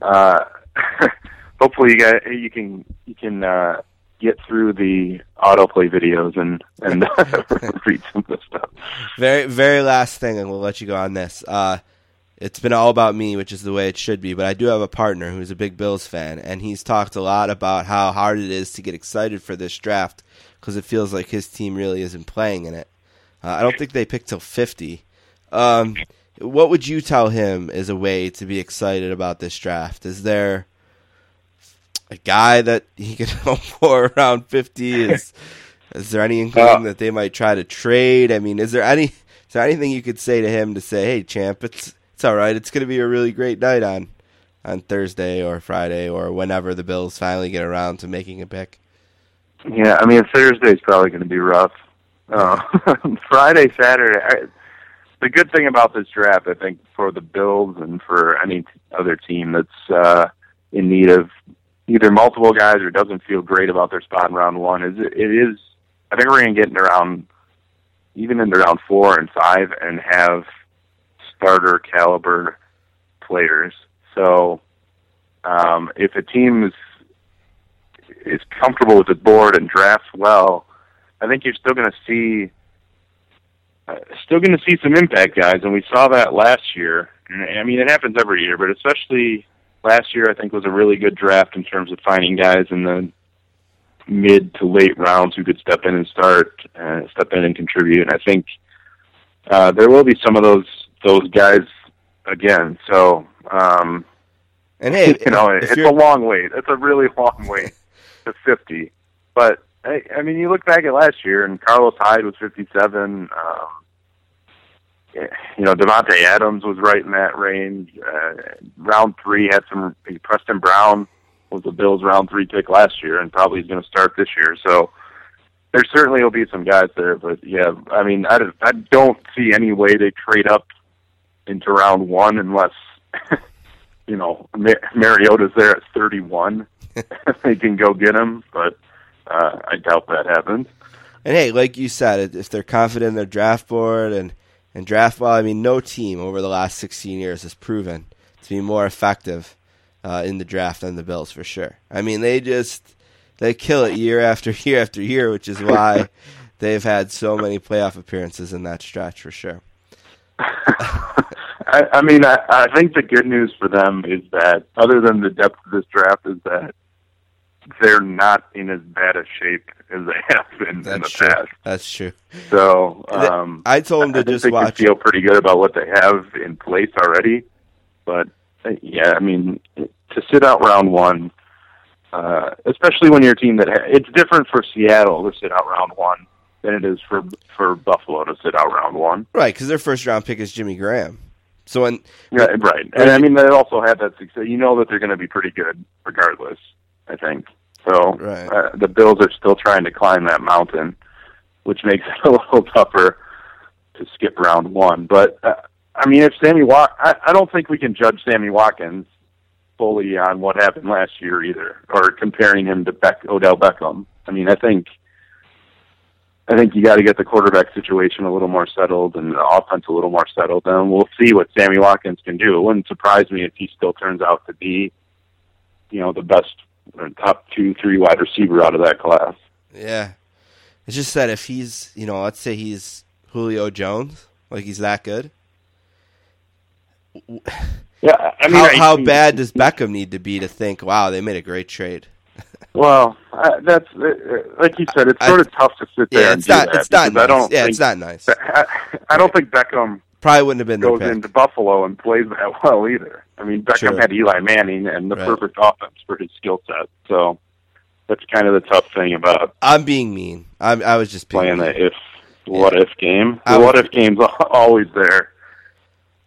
Speaker 6: uh, [laughs] hopefully you guys you can you can uh, get through the autoplay videos and and [laughs] [laughs] read some of the stuff.
Speaker 3: Very very last thing, and we'll let you go on this. Uh, it's been all about me, which is the way it should be. But I do have a partner who's a big Bills fan, and he's talked a lot about how hard it is to get excited for this draft because it feels like his team really isn't playing in it. Uh, I don't think they picked till fifty. Um, what would you tell him as a way to be excited about this draft? Is there a guy that he could [laughs] hope for around fifty? Is is there any inkling that they might try to trade? I mean, is there any is there anything you could say to him to say, "Hey, champ, it's it's all right. It's going to be a really great night on on Thursday or Friday or whenever the Bills finally get around to making a pick."
Speaker 6: Yeah, I mean Thursday's probably going to be rough. Uh, [laughs] Friday, Saturday. I, the good thing about this draft, I think, for the Bills and for any other team that's uh, in need of either multiple guys or doesn't feel great about their spot in round one, is it is. I think we're to get into round, even into round four and five, and have starter caliber players. So, um, if a team is is comfortable with the board and drafts well, I think you're still going to see uh, still going to see some impact guys, and we saw that last year. And, I mean, it happens every year, but especially last year, I think was a really good draft in terms of finding guys in the mid to late rounds who could step in and start, uh, step in and contribute. And I think uh, there will be some of those those guys again. So, um,
Speaker 3: and hey,
Speaker 6: you know, it's a long wait. It's a really long wait to fifty, but I, I mean, you look back at last year, and Carlos Hyde was 57. Um, you know, Davante Adams was right in that range. Uh, round three had some. Preston Brown was the Bills' round three pick last year, and probably is going to start this year. So there certainly will be some guys there, but yeah, I mean, I, I don't see any way they trade up into round one unless [laughs] you know Mar- Mariota's there at 31. [laughs] they can go get him, but uh, I doubt that happens.
Speaker 3: And hey, like you said, if they're confident in their draft board and and draft well, I mean, no team over the last 16 years has proven to be more effective uh, in the draft than the Bills for sure. I mean, they just they kill it year after [laughs] year after year, which is why [laughs] they've had so many playoff appearances in that stretch for sure. [laughs]
Speaker 6: I, I mean, I, I think the good news for them is that, other than the depth of this draft, is that they're not in as bad a shape as they [laughs] have been
Speaker 3: That's
Speaker 6: in the
Speaker 3: true.
Speaker 6: past.
Speaker 3: That's true.
Speaker 6: So um,
Speaker 3: I told them to
Speaker 6: I
Speaker 3: just
Speaker 6: they
Speaker 3: watch.
Speaker 6: can feel pretty good about what they have in place already. But uh, yeah, I mean, to sit out round one, uh, especially when you're a team that ha- it's different for Seattle to sit out round one than it is for for Buffalo to sit out round one.
Speaker 3: Right, because their first round pick is Jimmy Graham. So when
Speaker 6: Yeah, right. And I mean, they also had that success. You know that they're going to be pretty good regardless. I think so.
Speaker 3: Right.
Speaker 6: Uh, the Bills are still trying to climb that mountain, which makes [laughs] it a little tougher to skip round one. But uh, I mean, if Sammy Wat, I, I don't think we can judge Sammy Watkins fully on what happened last year either, or comparing him to Beck, Odell Beckham. I mean, I think I think you got to get the quarterback situation a little more settled and the offense a little more settled. And we'll see what Sammy Watkins can do. It wouldn't surprise me if he still turns out to be, you know, the best top two, three wide receiver out of that class.
Speaker 3: yeah, it's just that if he's you know let's say he's Julio Jones, like he's that good.
Speaker 6: Yeah, I mean,
Speaker 3: how
Speaker 6: I-
Speaker 3: how bad does Beckham need to be to think, wow, they made a great trade?
Speaker 6: Well, uh, that's uh, like you said. It's
Speaker 3: I-
Speaker 6: sort of tough to sit there
Speaker 3: Yeah,
Speaker 6: and
Speaker 3: it's
Speaker 6: do
Speaker 3: not
Speaker 6: that
Speaker 3: it's not
Speaker 6: because I don't
Speaker 3: Yeah,
Speaker 6: think
Speaker 3: it's not nice.
Speaker 6: I, I don't think Beckham
Speaker 3: Probably wouldn't have been
Speaker 6: goes into Buffalo and plays that [laughs] well either. I mean, Beckham
Speaker 3: True.
Speaker 6: had Eli Manning and the
Speaker 3: Right.
Speaker 6: perfect offense for his skill set. So that's kind of the tough thing about
Speaker 3: I'm being mean. I'm, I was just
Speaker 6: playing
Speaker 3: mean.
Speaker 6: the if what if game. The what if game's [laughs] always there.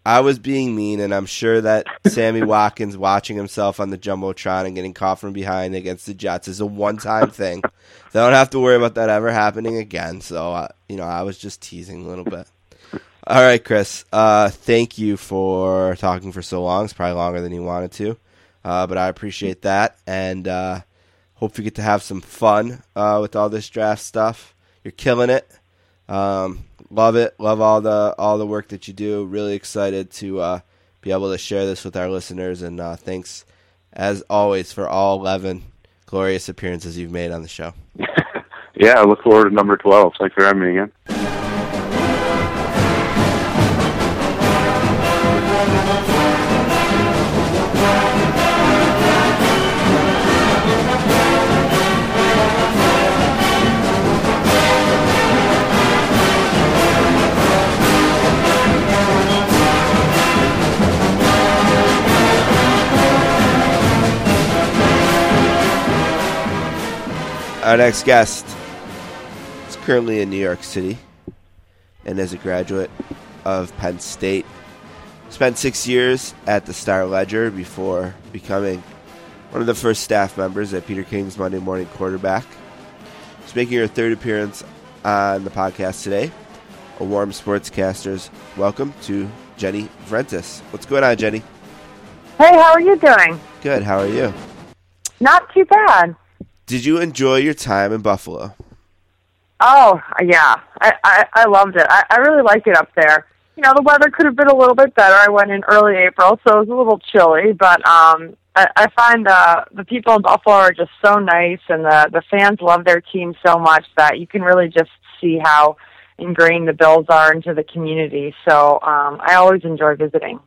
Speaker 3: I was being mean, and I'm sure that [laughs] Sammy Watkins watching himself on the jumbotron and getting caught from behind against the Jets is a one-time thing. They don't have to worry about that ever happening again. So, uh, you know, I was just teasing a little bit. All right, Chris. Uh, thank you for talking for so long. It's probably longer than you wanted to, uh, but I appreciate that, and uh, hope you get to have some fun uh, with all this draft stuff. You're killing it. Um, love it. Love all the all the work that you do. Really excited to uh, be able to share this with our listeners. And uh, thanks, as always, for all eleven glorious appearances you've made on the show. [laughs]
Speaker 6: Yeah, I look forward to number twelve. Thanks for having me again.
Speaker 3: Our next guest is currently in New York City and is a graduate of Penn State. Spent six years at the Star Ledger before becoming one of the first staff members at Peter King's Monday Morning Quarterback. She's making her third appearance on the podcast today. A warm sportscasters welcome to Jenny Vrentas. What's going on, Jenny?
Speaker 7: Hey, how are you doing?
Speaker 3: Good. How are you?
Speaker 7: Not too bad.
Speaker 3: Did you enjoy your time in Buffalo?
Speaker 7: Oh, yeah. I, I, I loved it. I, I really like it up there. You know, the weather could have been a little bit better. I went in early April, so it was a little chilly, but um I, I find uh the people in Buffalo are just so nice and the the fans love their team so much that you can really just see how ingrained the Bills are into the community. So um I always enjoy visiting.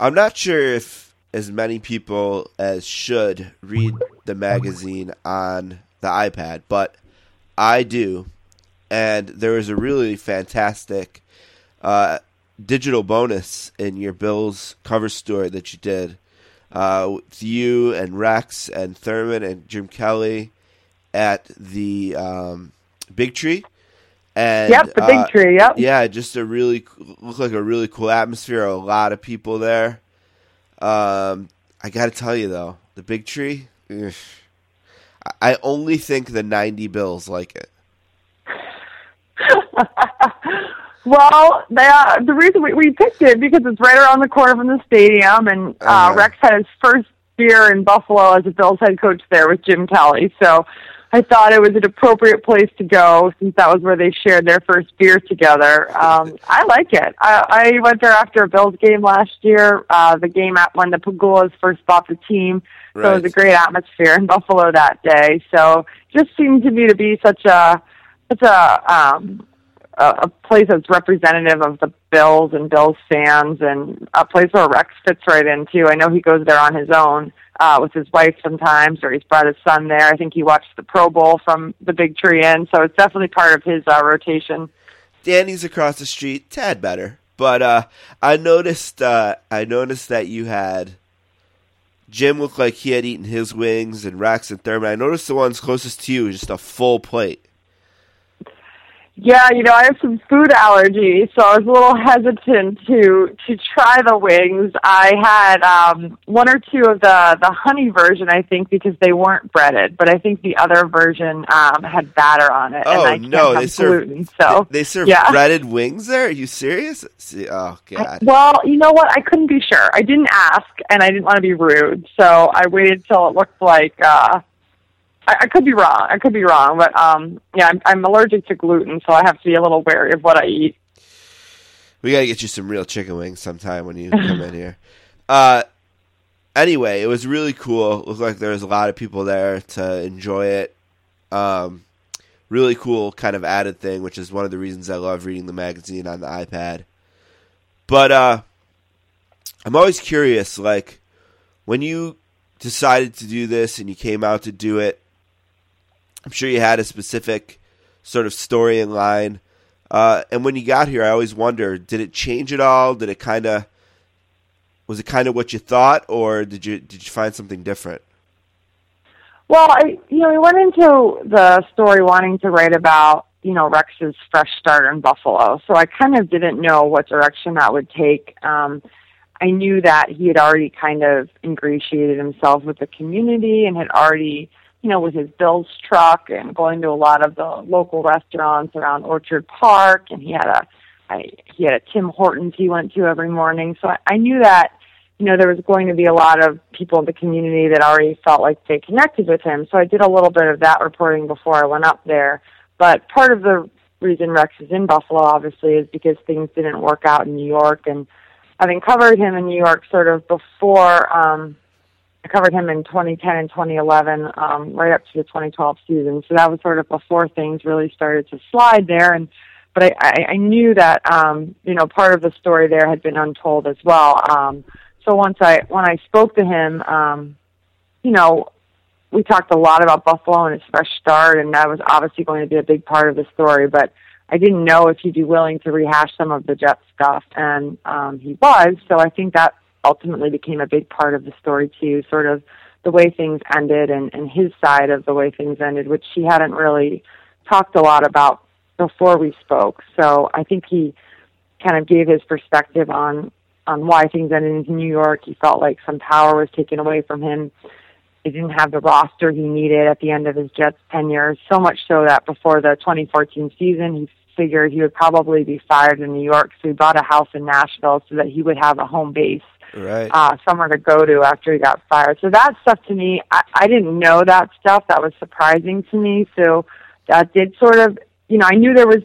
Speaker 3: I'm not sure if as many people as should read the magazine on the iPad, but I do. And there was a really fantastic uh, digital bonus in your Bills cover story that you did uh, with you and Rex and Thurman and Jim Kelly at the um, Big Tree. And,
Speaker 7: Yep, the Big
Speaker 3: uh,
Speaker 7: Tree, yep.
Speaker 3: Yeah, just a really looked like a really cool atmosphere. A lot of people there. Um, I got to tell you though, the Big Tree. ugh, I- only think the '90 Bills like it. [laughs]
Speaker 7: Well, they, uh, the reason we, we picked it because it's right around the corner from the stadium, and uh,
Speaker 3: Uh-huh.
Speaker 7: Rex had his first year in Buffalo as a Bills head coach there with Jim Kelly. So I thought it was an appropriate place to go since that was where they shared their first beer together. Um, I like it. I, I went there after a Bills game last year, uh, the game at when the Pegulas first bought the team. So it was a great atmosphere in Buffalo that day. So just seemed to me to be such a such a um, a, place that's representative of the Bills and Bills fans, and a place where Rex fits right into. I know he goes there on his own uh, with his wife sometimes, or he's brought his son there. I think he watched the Pro Bowl from the Big Tree Inn, so it's definitely part of his uh, rotation.
Speaker 3: Danny's across the street, tad better. But uh, I noticed uh, I noticed that you had Jim looked like he had eaten his wings, and Rex and Thurman. I noticed the ones closest to you just a full plate.
Speaker 7: Yeah, you know, I have some food allergies, so I was a little hesitant to to try the wings. I had um one or two of the the honey version, I think, because they weren't breaded, but I think the other version um had batter on it, and
Speaker 3: Oh,
Speaker 7: I can't
Speaker 3: no,
Speaker 7: have
Speaker 3: they serve-
Speaker 7: gluten. So
Speaker 3: They serve
Speaker 7: yeah.
Speaker 3: breaded wings there? Are you serious? See, oh
Speaker 7: I-
Speaker 3: god.
Speaker 7: well, you know what? I couldn't be sure. I didn't ask, and I didn't want to be rude, so I waited till it looked like. uh I, I could be wrong. I could be wrong, but um, yeah, I'm, I'm allergic to gluten, so I have to be a little wary of what I eat.
Speaker 3: We got to get you some real chicken wings sometime when you come in here. [laughs] Uh, anyway, it was really cool. Looked like there was a lot of people there to enjoy it. Um, really cool kind of added thing, which is one of the reasons I love reading the magazine on the iPad. But uh, I'm always curious, like when you decided to do this and you came out to do it. I'm sure you had a specific sort of story in line. Uh, and when you got here, I always wonder: did it change at all? Did it kind of was it kind of what you thought, or did you did you find something different?
Speaker 7: Well, I you know we went into the story wanting to write about you know Rex's fresh start in Buffalo, so I kind of didn't know what direction that would take. Um, I knew that he had already kind of ingratiated himself with the community and had already you know with his Bills truck and going to a lot of the local restaurants around Orchard Park, and he had a I, he had a Tim Hortons he went to every morning, so I, I knew that you know, there was going to be a lot of people in the community that already felt like they connected with him. So I did a little bit of that reporting before I went up there. But part of the reason Rex is in Buffalo, obviously, is because things didn't work out in New York. And having covered him in New York sort of before, um, I covered him in 2010 and 2011, um, right up to the 2012 season. So that was sort of before things really started to slide there. And but I, I, knew that um, you know part of the story there had been untold as well. Um, so once I when I spoke to him, um, you know, we talked a lot about Buffalo and his fresh start, and that was obviously going to be a big part of the story. But I didn't know if he'd be willing to rehash some of the Jet stuff, and um, he was. So I think that ultimately became a big part of the story too, sort of the way things ended and, and his side of the way things ended, which he hadn't really talked a lot about before we spoke. So I think he kind of gave his perspective on on why things ended in New York. He felt like some power was taken away from him. He didn't have the roster he needed at the end of his Jets tenure. So much so that before the 2014 season, he figured he would probably be fired in New York. So he bought a house in Nashville so that he would have a home base,
Speaker 3: Right.
Speaker 7: uh, somewhere to go to after he got fired. So that stuff to me, I, I didn't know that stuff. That was surprising to me. So that did sort of, you know, I knew there was,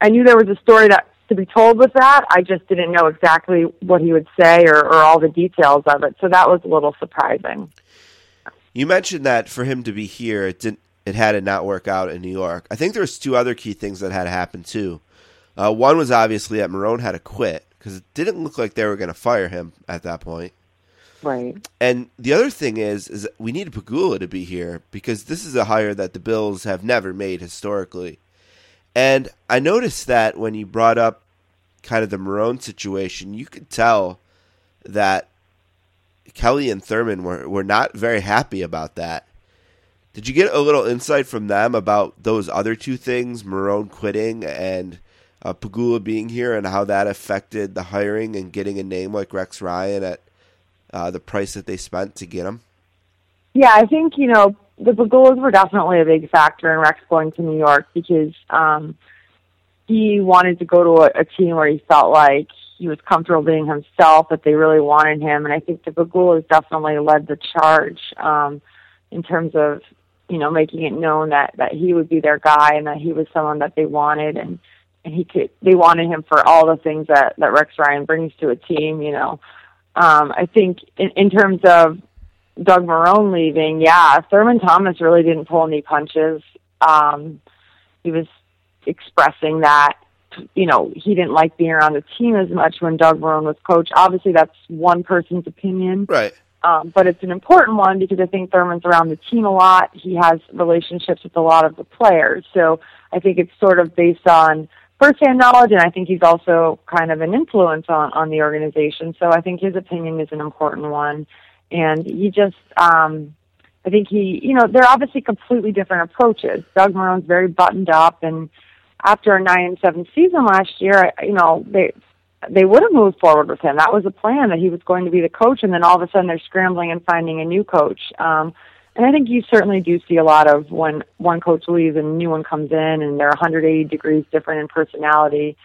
Speaker 7: I knew there was a story that to be told with that. I just didn't know exactly what he would say or, or all the details of it. So that was a little surprising.
Speaker 3: You mentioned that for him to be here, it didn't. It had to not work out in New York. I think there was two other key things that had to happen too. Uh, one was obviously that Marrone had to quit because it didn't look like they were going to fire him at that point.
Speaker 7: Right.
Speaker 3: And the other thing is, is we need Pegula to be here because this is a hire that the Bills have never made historically. And I noticed that when you brought up kind of the Marrone situation, you could tell that Kelly and Thurman were, were not very happy about that. Did you get a little insight from them about those other two things, Marrone quitting and uh, Pegula being here, and how that affected the hiring and getting a name like Rex Ryan at uh, the price that they spent to get him?
Speaker 7: Yeah, I think, you know, the Pegulas were definitely a big factor in Rex going to New York because um, he wanted to go to a, a team where he felt like he was comfortable being himself, that they really wanted him. And I think the Pegulas definitely led the charge um, in terms of, you know, making it known that, that he would be their guy and that he was someone that they wanted and, and he could, they wanted him for all the things that, that Rex Ryan brings to a team, you know. Um, I think in, in terms of Doug Marrone leaving, yeah, Thurman Thomas really didn't pull any punches. Um, he was expressing that, you know, he didn't like being around the team as much when Doug Marrone was coach. Obviously, that's one person's opinion,
Speaker 3: Right.
Speaker 7: Um, but it's an important one because I think Thurman's around the team a lot. He has relationships with a lot of the players, so I think it's sort of based on firsthand knowledge, and I think he's also kind of an influence on on the organization. So I think his opinion is an important one, and he just. um I think he, you know, they're obviously completely different approaches. Doug Marrone's very buttoned up and after a nine and seven season last year, you know, they they would have moved forward with him. That was a plan that he was going to be the coach, and then all of a sudden they're scrambling and finding a new coach. Um, and I think you certainly do see a lot of when one coach leaves and a new one comes in, and they're 180 degrees different in personality.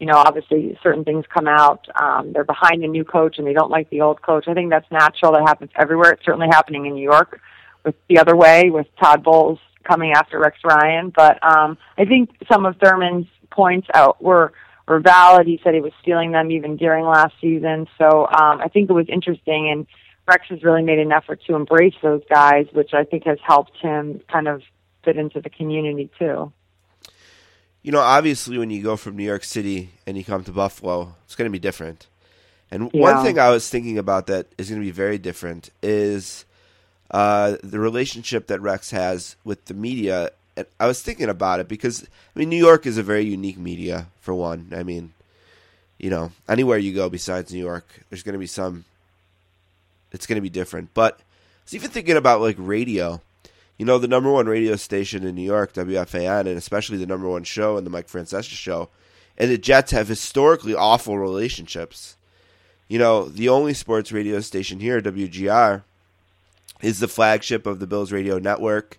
Speaker 7: You know, obviously certain things come out. Um, they're behind a new coach and they don't like the old coach. I think that's natural. That happens everywhere. It's certainly happening in New York with the other way with Todd Bowles coming after Rex Ryan. But um, I think some of Thurman's points out were were valid. He said he was stealing them even during last season. So um, I think it was interesting, and Rex has really made an effort to embrace those guys, which I think has helped him kind of fit into the community too.
Speaker 3: You know, obviously, when you go from New York City and you come to Buffalo, it's going to be different. And
Speaker 7: Yeah.
Speaker 3: one thing I was thinking about that is going to be very different is uh, the relationship that Rex has with the media. I was thinking about it because I mean, New York is a very unique media. For one, I mean, you know, anywhere you go besides New York, there's going to be some. It's going to be different, but I was even thinking about like radio. You know, the number one radio station in New York, WFAN, and especially the number one show and the Mike Francesa show, and the Jets have historically awful relationships. You know, the only sports radio station here, WGR, is the flagship of the Bills Radio Network.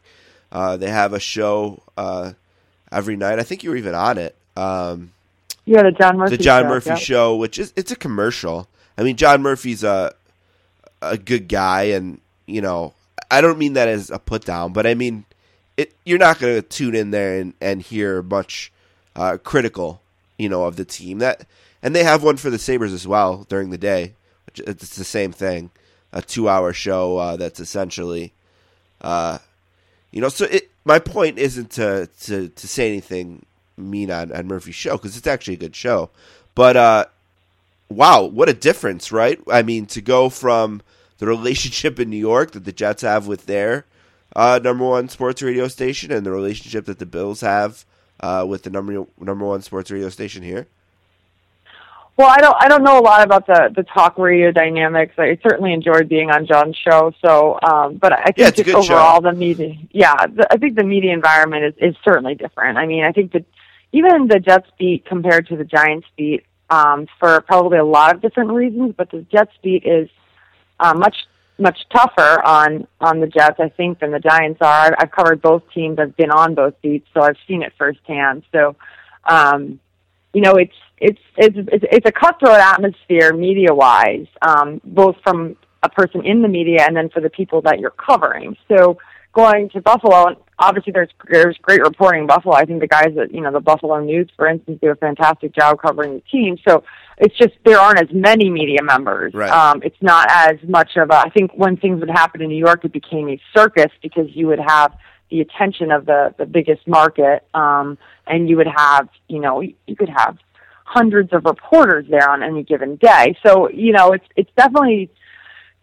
Speaker 3: Uh, they have a show uh, every night. I think you were even on it. Um,
Speaker 7: Yeah, the John Murphy.
Speaker 3: the John
Speaker 7: show,
Speaker 3: Murphy show, which is it's a commercial. I mean, John Murphy's a a good guy, and you know, I don't mean that as a put down, but I mean, it. You're not going to tune in there and, and hear much uh, critical, you know, of the team. That and they have one for the Sabres as well during the day. It's the same thing, a two hour show uh, that's essentially, uh, you know. So it. My point isn't to to to say anything mean on, on Murphy's show because it's actually a good show. But uh, wow, what a difference, right? I mean, to go from the relationship in New York that the Jets have with their uh, number one sports radio station and the relationship that the Bills have uh, with the number number one sports radio station here.
Speaker 7: Well, I don't I don't know a lot about the the talk radio dynamics. I certainly enjoyed being on John's show. So, um, but I think
Speaker 3: Yeah,
Speaker 7: just
Speaker 3: good show.
Speaker 7: overall the media, yeah, the, I think the media environment is is certainly different. I mean, I think that even the Jets beat compared to the Giants beat um, for probably a lot of different reasons, but the Jets beat is uh, much much tougher on on the Jets, I think, than the Giants are. I've, I've covered both teams. I've been on both beats, so I've seen it firsthand. So, um, you know, it's it's it's it's, it's a cutthroat atmosphere media wise, um, both from a person in the media and then for the people that you're covering. So going to Buffalo, and obviously there's there's great reporting in Buffalo. I think the guys that you know the Buffalo News, for instance, do a fantastic job covering the team. So it's just there aren't as many media members.
Speaker 3: Right.
Speaker 7: Um, it's not as much of a. I think when things would happen in New York, it became a circus because you would have the attention of the the biggest market, um, and you would have you know you could have hundreds of reporters there on any given day. So you know it's it's definitely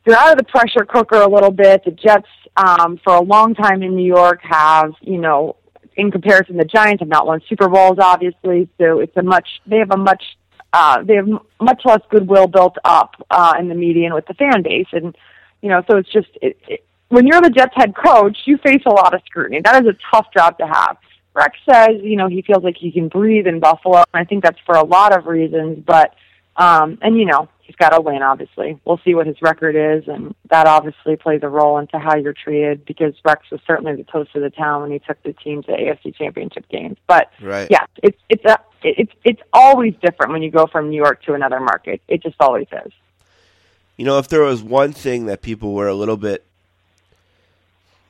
Speaker 7: they're out of the pressure cooker a little bit. The Jets, um, for a long time in New York, have you know, in comparison, the Giants have not won Super Bowls, obviously. So it's a much they have a much uh, they have much less goodwill built up uh, in the media and with the fan base, and you know, so it's just it, it, when you're the Jets head coach, you face a lot of scrutiny. That is a tough job to have. Rex says, you know, he feels like he can breathe in Buffalo, and I think that's for a lot of reasons. But um, and you know, he's got to win. Obviously, we'll see what his record is, and that obviously plays a role into how you're treated. Because Rex was certainly the toast of the town when he took the team to AFC Championship games. But
Speaker 3: Right.
Speaker 7: yeah, it's it's a it's it's always different when you go from New York to another market. It just always is.
Speaker 3: You know, if there was one thing that people were a little bit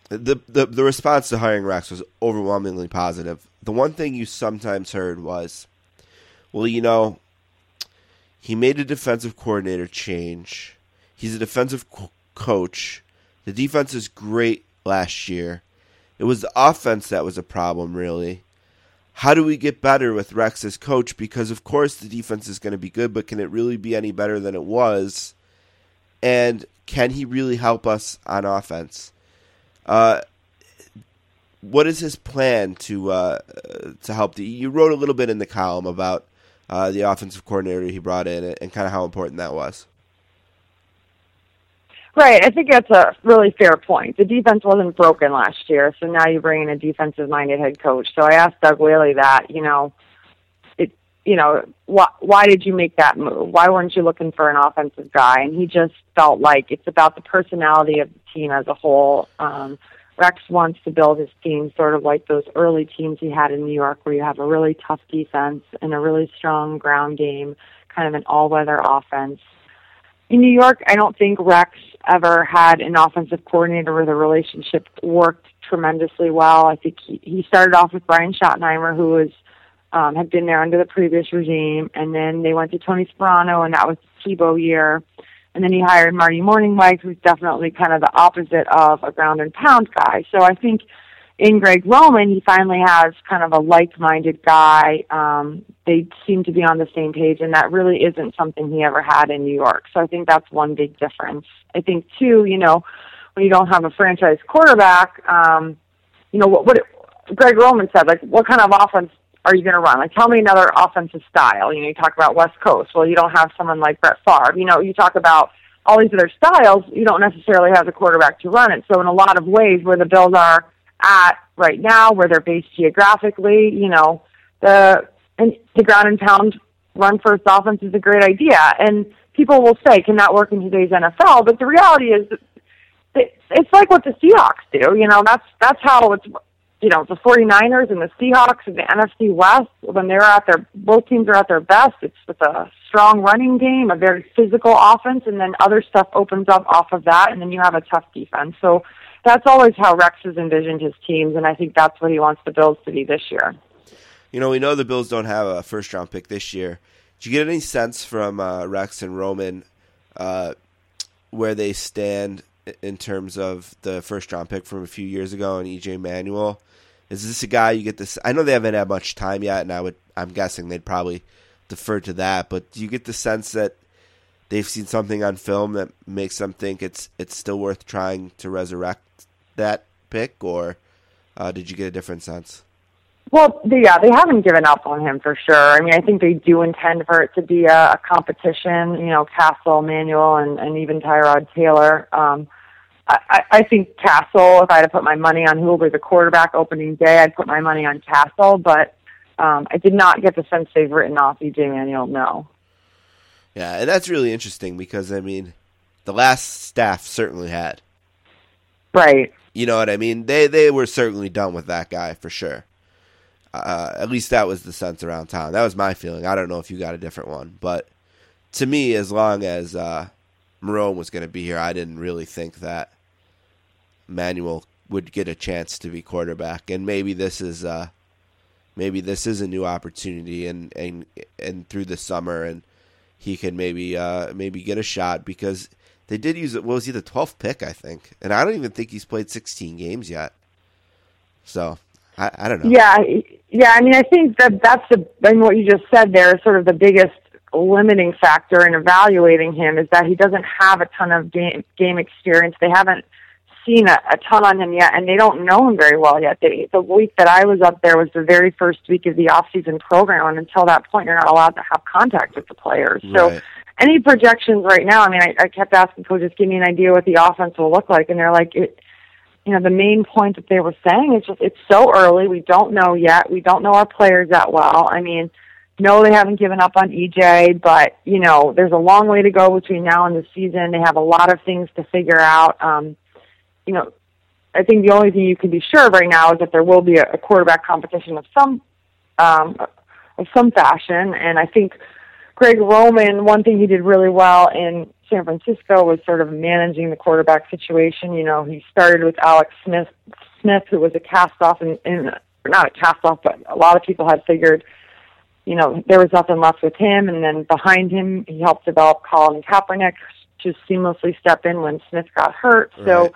Speaker 3: the the the response to hiring Rex was overwhelmingly positive. The one thing you sometimes heard was, well, you know, he made a defensive coordinator change. He's a defensive co- coach. The defense is great last year. It was the offense that was a problem, really. How do we get better with Rex as coach? Because of course the defense is going to be good, but can it really be any better than it was? And can he really help us on offense? Uh, what is his plan to uh, to help? The, you wrote a little bit in the column about uh, the offensive coordinator he brought in and kind of how important that was.
Speaker 7: Right. I think that's a really fair point. The defense wasn't broken last year, so now you bring in a defensive-minded head coach. So I asked Doug Whaley that, you know, you know, why, why did you make that move? Why weren't you looking for an offensive guy? And he just felt like it's about the personality of the team as a whole. Um, Rex wants to build his team sort of like those early teams he had in New York, where you have a really tough defense and a really strong ground game, kind of an all-weather offense in New York, I don't think Rex ever had an offensive coordinator where the relationship worked tremendously well. I think he, he started off with Brian Schottenheimer, who was um, had been there under the previous regime, and then they went to Tony Sparano, and that was the Tebow year. And then he hired Marty Mornhinweg, who's definitely kind of the opposite of a ground and pound guy. So I think in Greg Roman, he finally has kind of a like-minded guy. Um, they seem to be on the same page, and that really isn't something he ever had in New York. So I think that's one big difference. I think too, you know, when you don't have a franchise quarterback, um, you know what, what Greg Roman said, like, what kind of offense are you going to run? Like, tell me another offensive style. You know, you talk about West Coast. Well, you don't have someone like Brett Favre. You know, you talk about all these other styles. You don't necessarily have the quarterback to run it. So in a lot of ways, where the Bills are at right now, where they're based geographically, you know, the and the ground and pound run first offense is a great idea. And people will say, can that work in today's NFL? But the reality is, it's like what the Seahawks do. You know, that's that's how it's. You know, the 49ers and the Seahawks and the NFC West, when they're at their, both teams are at their best, it's with a strong running game, a very physical offense, and then other stuff opens up off of that, and then you have a tough defense. So that's always how Rex has envisioned his teams, and I think that's what he wants the Bills to be this year.
Speaker 3: You know, we know the Bills don't have a first round pick this year. Do you get any sense from uh, Rex and Roman uh, where they stand in terms of the first round pick from a few years ago and EJ Manuel? Is this a guy you get this? I know they haven't had much time yet, and I would I'm guessing they'd probably defer to that. But do you get the sense that they've seen something on film that makes them think it's it's still worth trying to resurrect that pick, or uh, did you get a different sense?
Speaker 7: Well, yeah, they haven't given up on him for sure. I mean, I think they do intend for it to be a, a competition. You know, Cassel, Manuel, and, and even Tyrod Taylor. Um, I, I think Cassel. If I had to put my money on who will be the quarterback opening day, I'd put my money on Cassel. But um, I did not get the sense they've written off EJ Manuel. No.
Speaker 3: Yeah, and that's really interesting because I mean, the last staff certainly had.
Speaker 7: Right.
Speaker 3: You know what I mean? They they were certainly done with that guy for sure. Uh, at least that was the sense around town. That was my feeling. I don't know if you got a different one, but to me, as long as uh, Marrone was going to be here, I didn't really think that Manuel would get a chance to be quarterback. And maybe this is uh, maybe this is a new opportunity, and and and through the summer, and he can maybe uh, maybe get a shot because they did use it. Was he the twelfth pick? I think, and I don't even think he's played sixteen games yet. So I, I don't know.
Speaker 7: Yeah, yeah. I mean, I think that that's the. I mean, what you just said there is sort of the biggest limiting factor in evaluating him is that he doesn't have a ton of game game experience. They haven't seen a, a ton on him yet, and they don't know him very well yet. They, the week that I was up there was the very first week of the off-season program, and until that point, you're not allowed to have contact with the players.
Speaker 3: Right.
Speaker 7: So, any projections right now? I mean, I, I kept asking coaches, "Give me an idea what the offense will look like," and they're like, "It." You know, the main point that they were saying is just it's so early. We don't know yet. We don't know our players that well. I mean, no, they haven't given up on EJ, but you know, there's a long way to go between now and the season. They have a lot of things to figure out. Um, you know, I think the only thing you can be sure of right now is that there will be a, a quarterback competition of some um, of some fashion, and I think Greg Roman, one thing he did really well in San Francisco was sort of managing the quarterback situation. You know, he started with Alex Smith, Smith, who was a cast off, and not a cast off, but a lot of people had figured, you know, there was nothing left with him. And then behind him, he helped develop Colin Kaepernick to seamlessly step in when Smith got hurt.
Speaker 3: Right.
Speaker 7: So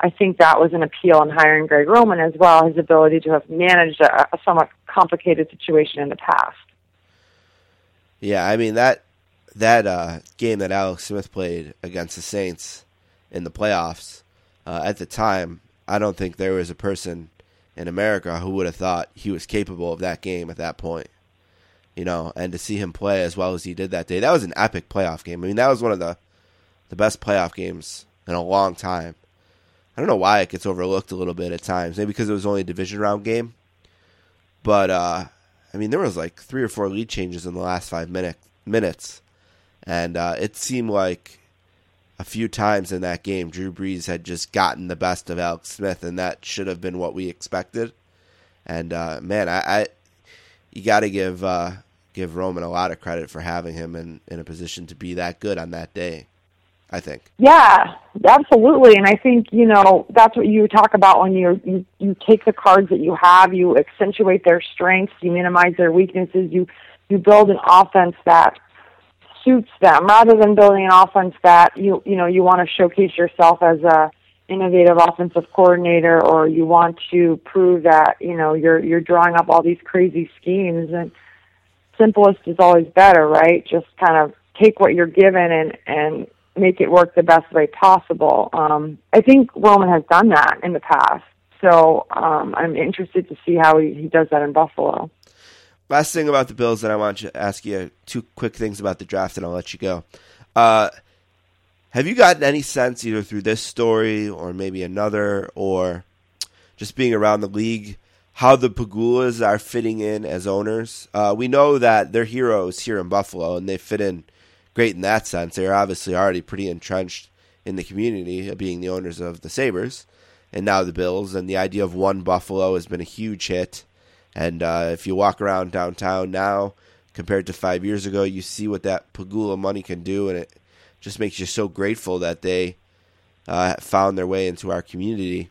Speaker 7: I think that was an appeal in hiring Greg Roman as well, his ability to have managed a, a somewhat complicated situation in the past.
Speaker 3: Yeah, I mean that that uh, game that Alex Smith played against the Saints in the playoffs uh, at the time, I don't think there was a person in America who would have thought he was capable of that game at that point. You know, and to see him play as well as he did that day, that was an epic playoff game. I mean, that was one of the the best playoff games in a long time. I don't know why it gets overlooked a little bit at times. Maybe because it was only a division round game. But uh, I mean, there was like three or four lead changes in the last five minute, minutes, and uh, it seemed like a few times in that game, Drew Brees had just gotten the best of Alex Smith, and that should have been what we expected. And uh, man, I, I you got to give uh, give Roman a lot of credit for having him in, in a position to be that good on that day. I think.
Speaker 7: Yeah, absolutely. And I think, you know, that's what you talk about when you you you take the cards that you have, you accentuate their strengths, you minimize their weaknesses, you you build an offense that suits them rather than building an offense that you you know, you want to showcase yourself as a innovative offensive coordinator or you want to prove that, you know, you're you're drawing up all these crazy schemes and simplest is always better, right? Just kind of take what you're given and and make it work the best way possible. Um, I think Roman has done that in the past, so um, I'm interested to see how he, he does that in Buffalo.
Speaker 3: Last thing about the Bills that I want to ask you two quick things about the draft, and I'll let you go. Uh, have you gotten any sense either through this story or maybe another, or just being around the league, how the Pegulas are fitting in as owners? Uh, we know that they're heroes here in Buffalo, and they fit in great in that sense. They're obviously already pretty entrenched in the community, being the owners of the Sabres and now the Bills. And the idea of one Buffalo has been a huge hit. And uh, if you walk around downtown now, compared to five years ago, you see what that Pegula money can do, and it just makes you so grateful that they uh, found their way into our community.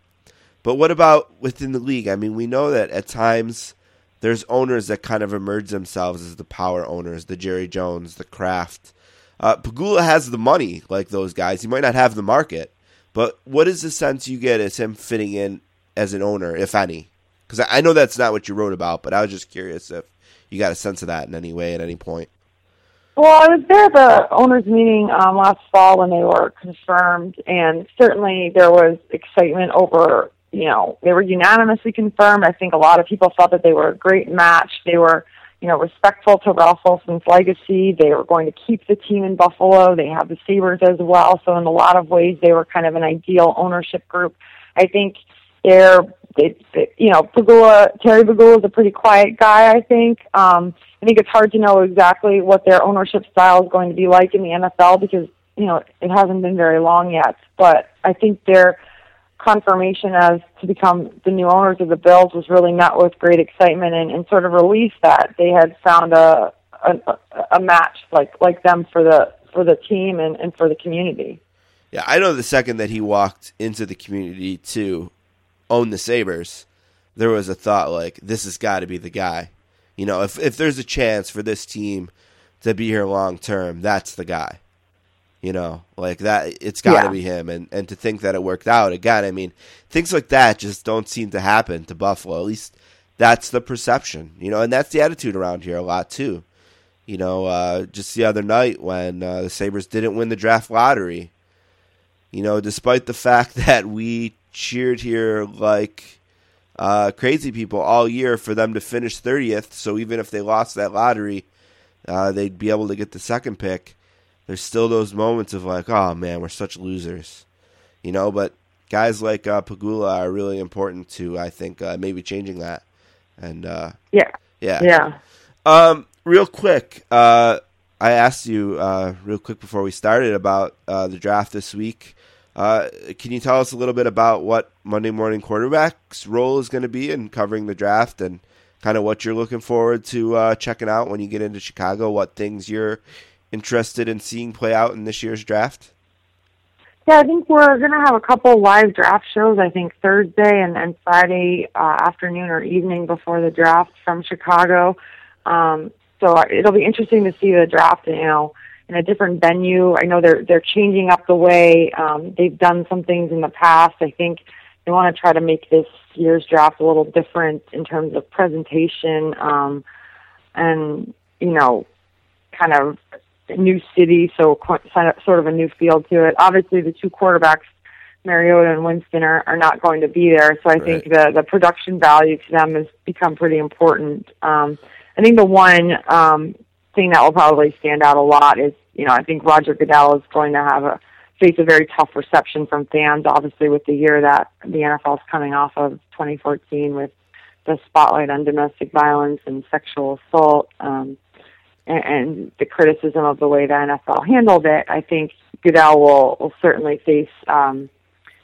Speaker 3: But what about within the league? I mean, we know that at times there's owners that kind of emerge themselves as the power owners, the Jerry Jones, the Kraft, uh, Pegula has the money like those guys. He might not have the market, but what is the sense you get as him fitting in as an owner, if any? Because I, know that's not what you wrote about, but I was just curious if you got a sense of that in any way at any point.
Speaker 7: Well, I was there at the owners' meeting um, last fall when they were confirmed, and certainly there was excitement over, you know, they were unanimously confirmed. I think a lot of people thought that they were a great match. They were you know, respectful to Ralph Wilson's legacy. They were going to keep the team in Buffalo. They have the Sabres as well. So in a lot of ways, they were kind of an ideal ownership group. I think they're, they, you know, Pegula, Terry Pegula is a pretty quiet guy, I think. Um, I think it's hard to know exactly what their ownership style is going to be like in the NFL because, you know, it hasn't been very long yet. But I think they're, confirmation as to become the new owners of the Bills was really met with great excitement and, and sort of relief that they had found a, a a match like like them for the for the team and, and for the community.
Speaker 3: Yeah, I know the second that he walked into the community to own the Sabres, there was a thought like, this has got to be the guy. You know, if if there's a chance for this team to be here long term, that's the guy. You know, like that, it's got to yeah. be him. And, and to think that it worked out again, I mean, things like that just don't seem to happen to Buffalo. At least that's the perception, you know, and that's the attitude around here a lot too. You know, uh, just the other night when uh, the Sabres didn't win the draft lottery, you know, despite the fact [laughs] that we cheered here like uh, crazy people all year for them to finish 30th. So even if they lost that lottery, uh, they'd be able to get the second pick there's still those moments of like, oh man, we're such losers, you know. But guys like uh, Pegula are really important to, I think, uh, maybe changing that. And uh,
Speaker 7: yeah,
Speaker 3: yeah,
Speaker 7: yeah.
Speaker 3: Um, real quick, uh, I asked you uh, real quick before we started about uh, the draft this week. Uh, can you tell us a little bit about what Monday Morning Quarterback's role is going to be in covering the draft and kind of what you're looking forward to uh, checking out when you get into Chicago? What things you're interested in seeing play out in this year's draft?
Speaker 7: Yeah, I think we're going to have a couple live draft shows. I think Thursday and, and Friday uh, afternoon or evening before the draft from Chicago. Um, so it'll be interesting to see the draft, you know, in a different venue. I know they're they're changing up the way um, they've done some things in the past. I think they want to try to make this year's draft a little different in terms of presentation um, and you know, kind of new city, so sort of a new field to it. Obviously, the two quarterbacks, Mariota and Winston, are, are not going to be there, so I right. think the the production value to them has become pretty important. Um, I think the one um, thing that will probably stand out a lot is, you know, I think Roger Goodell is going to have a face a very tough reception from fans. Obviously, with the year that the NFL is coming off of 2014, with the spotlight on domestic violence and sexual assault, um, and, and the criticism of the way the NFL handled it, I think Goodell will will certainly face. Um,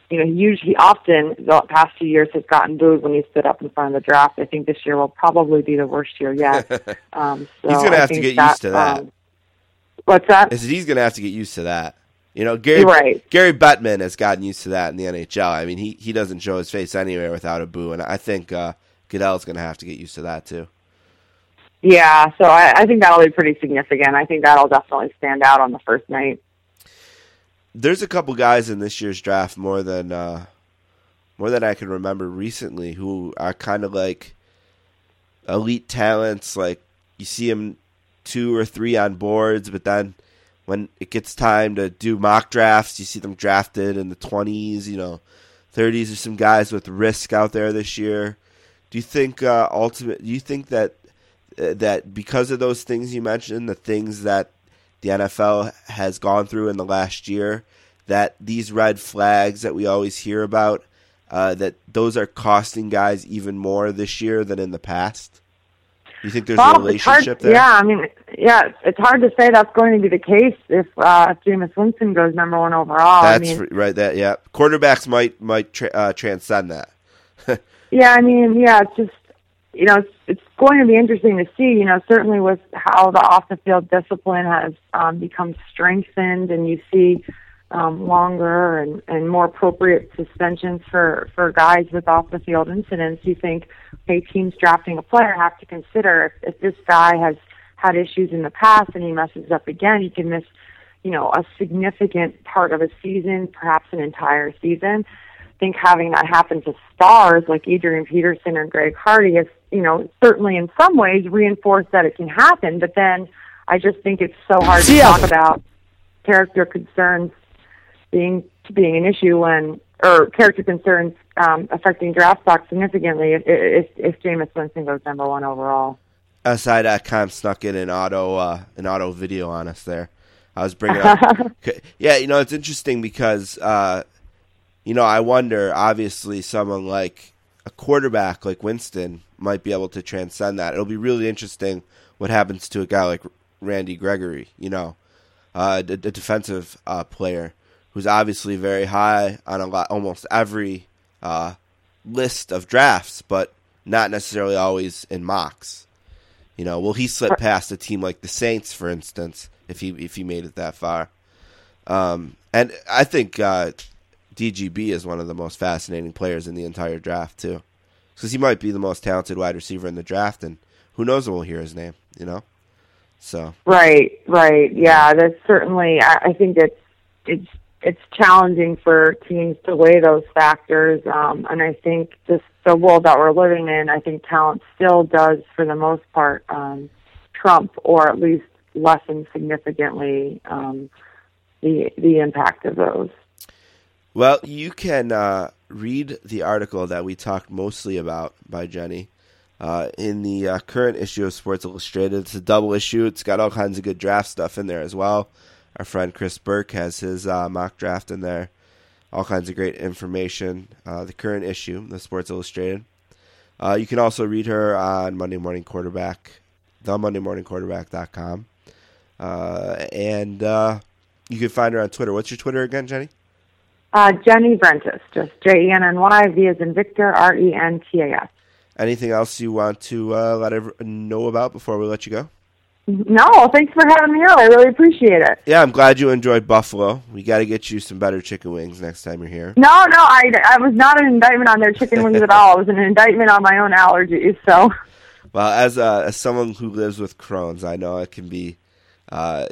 Speaker 7: you know, he usually often the past few years has gotten booed when he stood up in front of the draft. I think this year will probably be the worst year yet. [laughs] Um, so
Speaker 3: He's going to have to get
Speaker 7: that,
Speaker 3: used to that.
Speaker 7: Um, what's that?
Speaker 3: I said he's going to have to get used to that. You know, Gary
Speaker 7: Right.
Speaker 3: Gary Bettman has gotten used to that in the NHL. I mean, he he doesn't show his face anywhere without a boo, and I think uh, Goodell's going to have to get used to that too.
Speaker 7: Yeah, so I, I think that'll be pretty significant. I think that'll definitely stand out on the first night.
Speaker 3: There's a couple guys in this year's draft more than uh, more than I can remember recently who are kind of like elite talents. Like you see them two or three on boards, but then when it gets time to do mock drafts, you see them drafted in the 20s, you know, 30s. There's some guys with risk out there this year. Do you think uh, ultimate? Do you think that uh, that because of those things you mentioned, the things that the NFL has gone through in the last year, that these red flags that we always hear about, uh, that those are costing guys even more this year than in the past? You think there's a
Speaker 7: Well, hard-
Speaker 3: relationship there?
Speaker 7: Yeah, I mean, yeah, it's hard to say that's going to be the case if uh, Jameis Winston goes number one overall.
Speaker 3: That's
Speaker 7: I mean,
Speaker 3: right. That yeah, quarterbacks might might tra- uh, transcend that. [laughs]
Speaker 7: Yeah, I mean, yeah, it's just you know, it's, it's going to be interesting to see. You know, certainly with how the off the field discipline has um, become strengthened, and you see um, longer and, and more appropriate suspensions for for guys with off the field incidents. You think, okay, teams drafting a player have to consider if, if this guy has had issues in the past and he messes up again, he can miss, you know, a significant part of a season, perhaps an entire season think having that happen to stars like Adrian Peterson or Greg Hardy is, you know, certainly in some ways reinforce that it can happen. But then I just think it's so hard to talk about character concerns being being an issue when or character concerns um, affecting draft stock significantly if if, if Jameis Winston goes number one overall.
Speaker 3: SI.com snuck in an auto uh, an auto video on us there. I was bringing up, [laughs] yeah, you know, it's interesting because uh, you know I wonder. Obviously, someone like a quarterback like Winston might be able to transcend that. It'll be really interesting what happens to a guy like Randy Gregory. You know, uh, a, a defensive uh, player who's obviously very high on a lot, almost every uh, list of drafts, but not necessarily always in mocks. You know, will he slip past a team like the Saints, for instance, if he if he made it that far? Um, and I think uh, DGB is one of the most fascinating players in the entire draft too, because he might be the most talented wide receiver in the draft, and who knows when we'll hear his name. You know, so
Speaker 7: Right, right. Yeah, that's certainly. I, I think it's it's it's challenging for teams to weigh those factors, um, and I think this the world that we're living in. I think talent still does, for the most part, um, trump or at least lessen significantly um, the the impact of those.
Speaker 3: Well, you can uh, read the article that we talked mostly about by Jenny uh, in the uh, current issue of Sports Illustrated. It's a double issue. It's got all kinds of good draft stuff in there as well. Our friend Chris Burke has his uh, mock draft in there. All kinds of great information. Uh, the current issue, the Sports Illustrated. Uh, you can also read her on Monday Morning Quarterback, the MondayMorningQuarterback.com. Uh, and uh, you can find her on Twitter. What's your Twitter again, Jenny?
Speaker 7: Uh, Jenny Vrentas, just J E N N Y V as in Victor R E N T A S.
Speaker 3: Anything else you want to uh, let everyone know about before we let you go?
Speaker 7: No, thanks for having me on. I really appreciate it.
Speaker 3: Yeah, I'm glad you enjoyed Buffalo. We got to get you some better chicken wings next time you're here.
Speaker 7: No, no, I, I was not an indictment on their chicken wings at all. It was an indictment on my own allergies. So,
Speaker 3: Well, as uh, as someone who lives with Crohn's, I know it can be. Uh,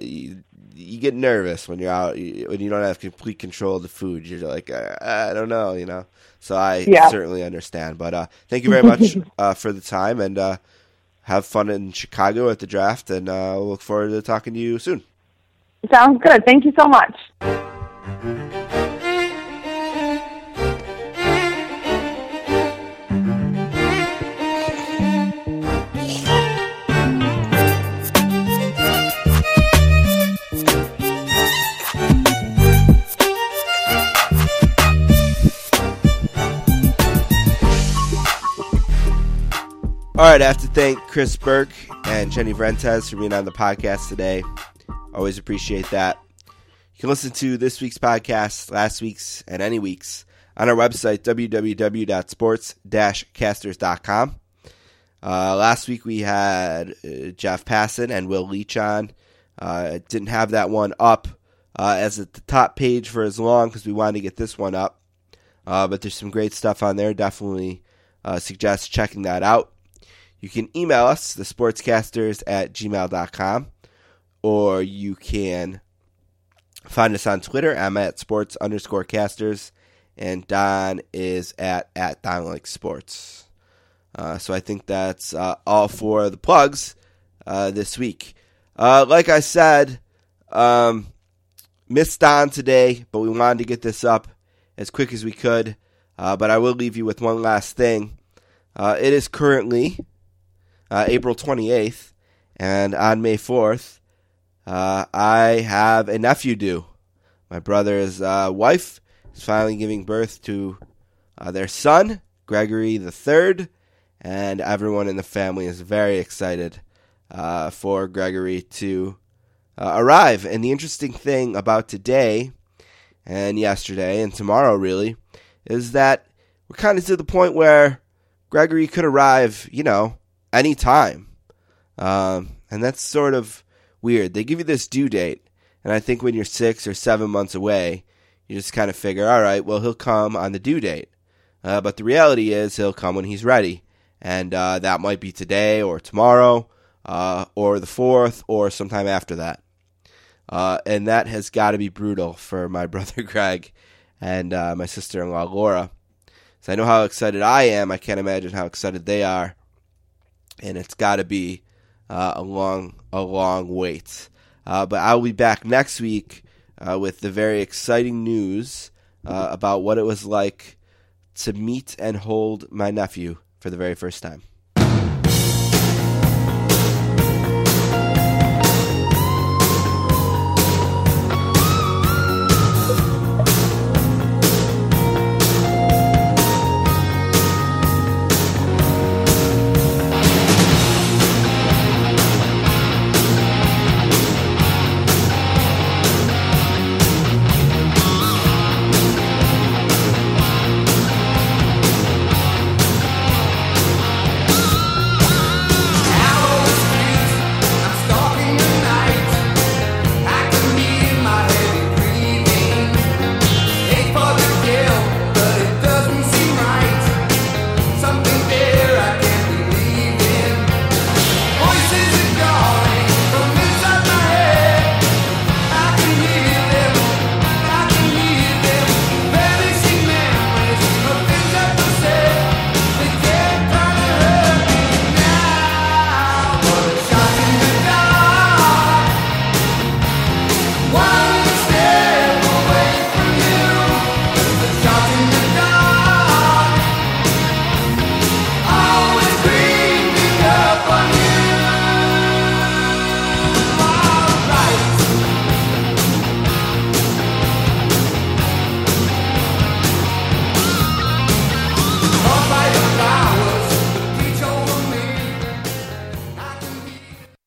Speaker 3: you, get nervous when you're out when you don't have complete control of the food. You're like, uh, I don't know, you know. So I
Speaker 7: Yeah.
Speaker 3: certainly understand. But uh, thank you very much [laughs] uh, for the time and uh, have fun in Chicago at the draft. And uh, we'll look forward to talking to you soon.
Speaker 7: sounds good. Thank you so much.
Speaker 3: Right, I have to thank Chris Burke and Jenny Vrentas for being on the podcast today. Always appreciate that. You can listen to this week's podcast, last week's, and any week's on our website, www.sports-casters.com. Uh, last week we had uh, Jeff Passan and Will Leitch on. Uh, didn't have that one up uh, as at the top page for as long because we wanted to get this one up. Uh, but there's some great stuff on there. Definitely uh, suggest checking that out. You can email us, the sportscasters at gmail.com, or you can find us on Twitter. I'm at sports underscore casters, and Don is at, at Don Like Sports. Uh, so I think that's uh, all for the plugs uh, this week. Uh, like I said, um, missed Don today, but we wanted to get this up as quick as we could. Uh, but I will leave you with one last thing. Uh, it is currently April 28th, and on May 4th, I have a nephew due. My brother's wife is finally giving birth to their son, Gregory the Third and everyone in the family is very excited uh, for Gregory to uh, arrive. And the interesting thing about today and yesterday and tomorrow, really, is that we're kind of to the point where Gregory could arrive, you know, anytime. Um, and that's sort of weird. They give you this due date, and I think when you're six or seven months away, you just kind of figure, all right, well, he'll come on the due date. Uh, but the reality is, he'll come when he's ready and uh, that might be today or tomorrow uh, or the fourth or sometime after that. Uh, and that has got to be brutal for my [laughs] brother Greg and uh, my sister in law Laura. So I know how excited I am. I can't imagine how excited they are. And it's got to be uh, a long, a long wait. Uh, but I'll be back next week with the very exciting news about what it was like to meet and hold my nephew for the very first time.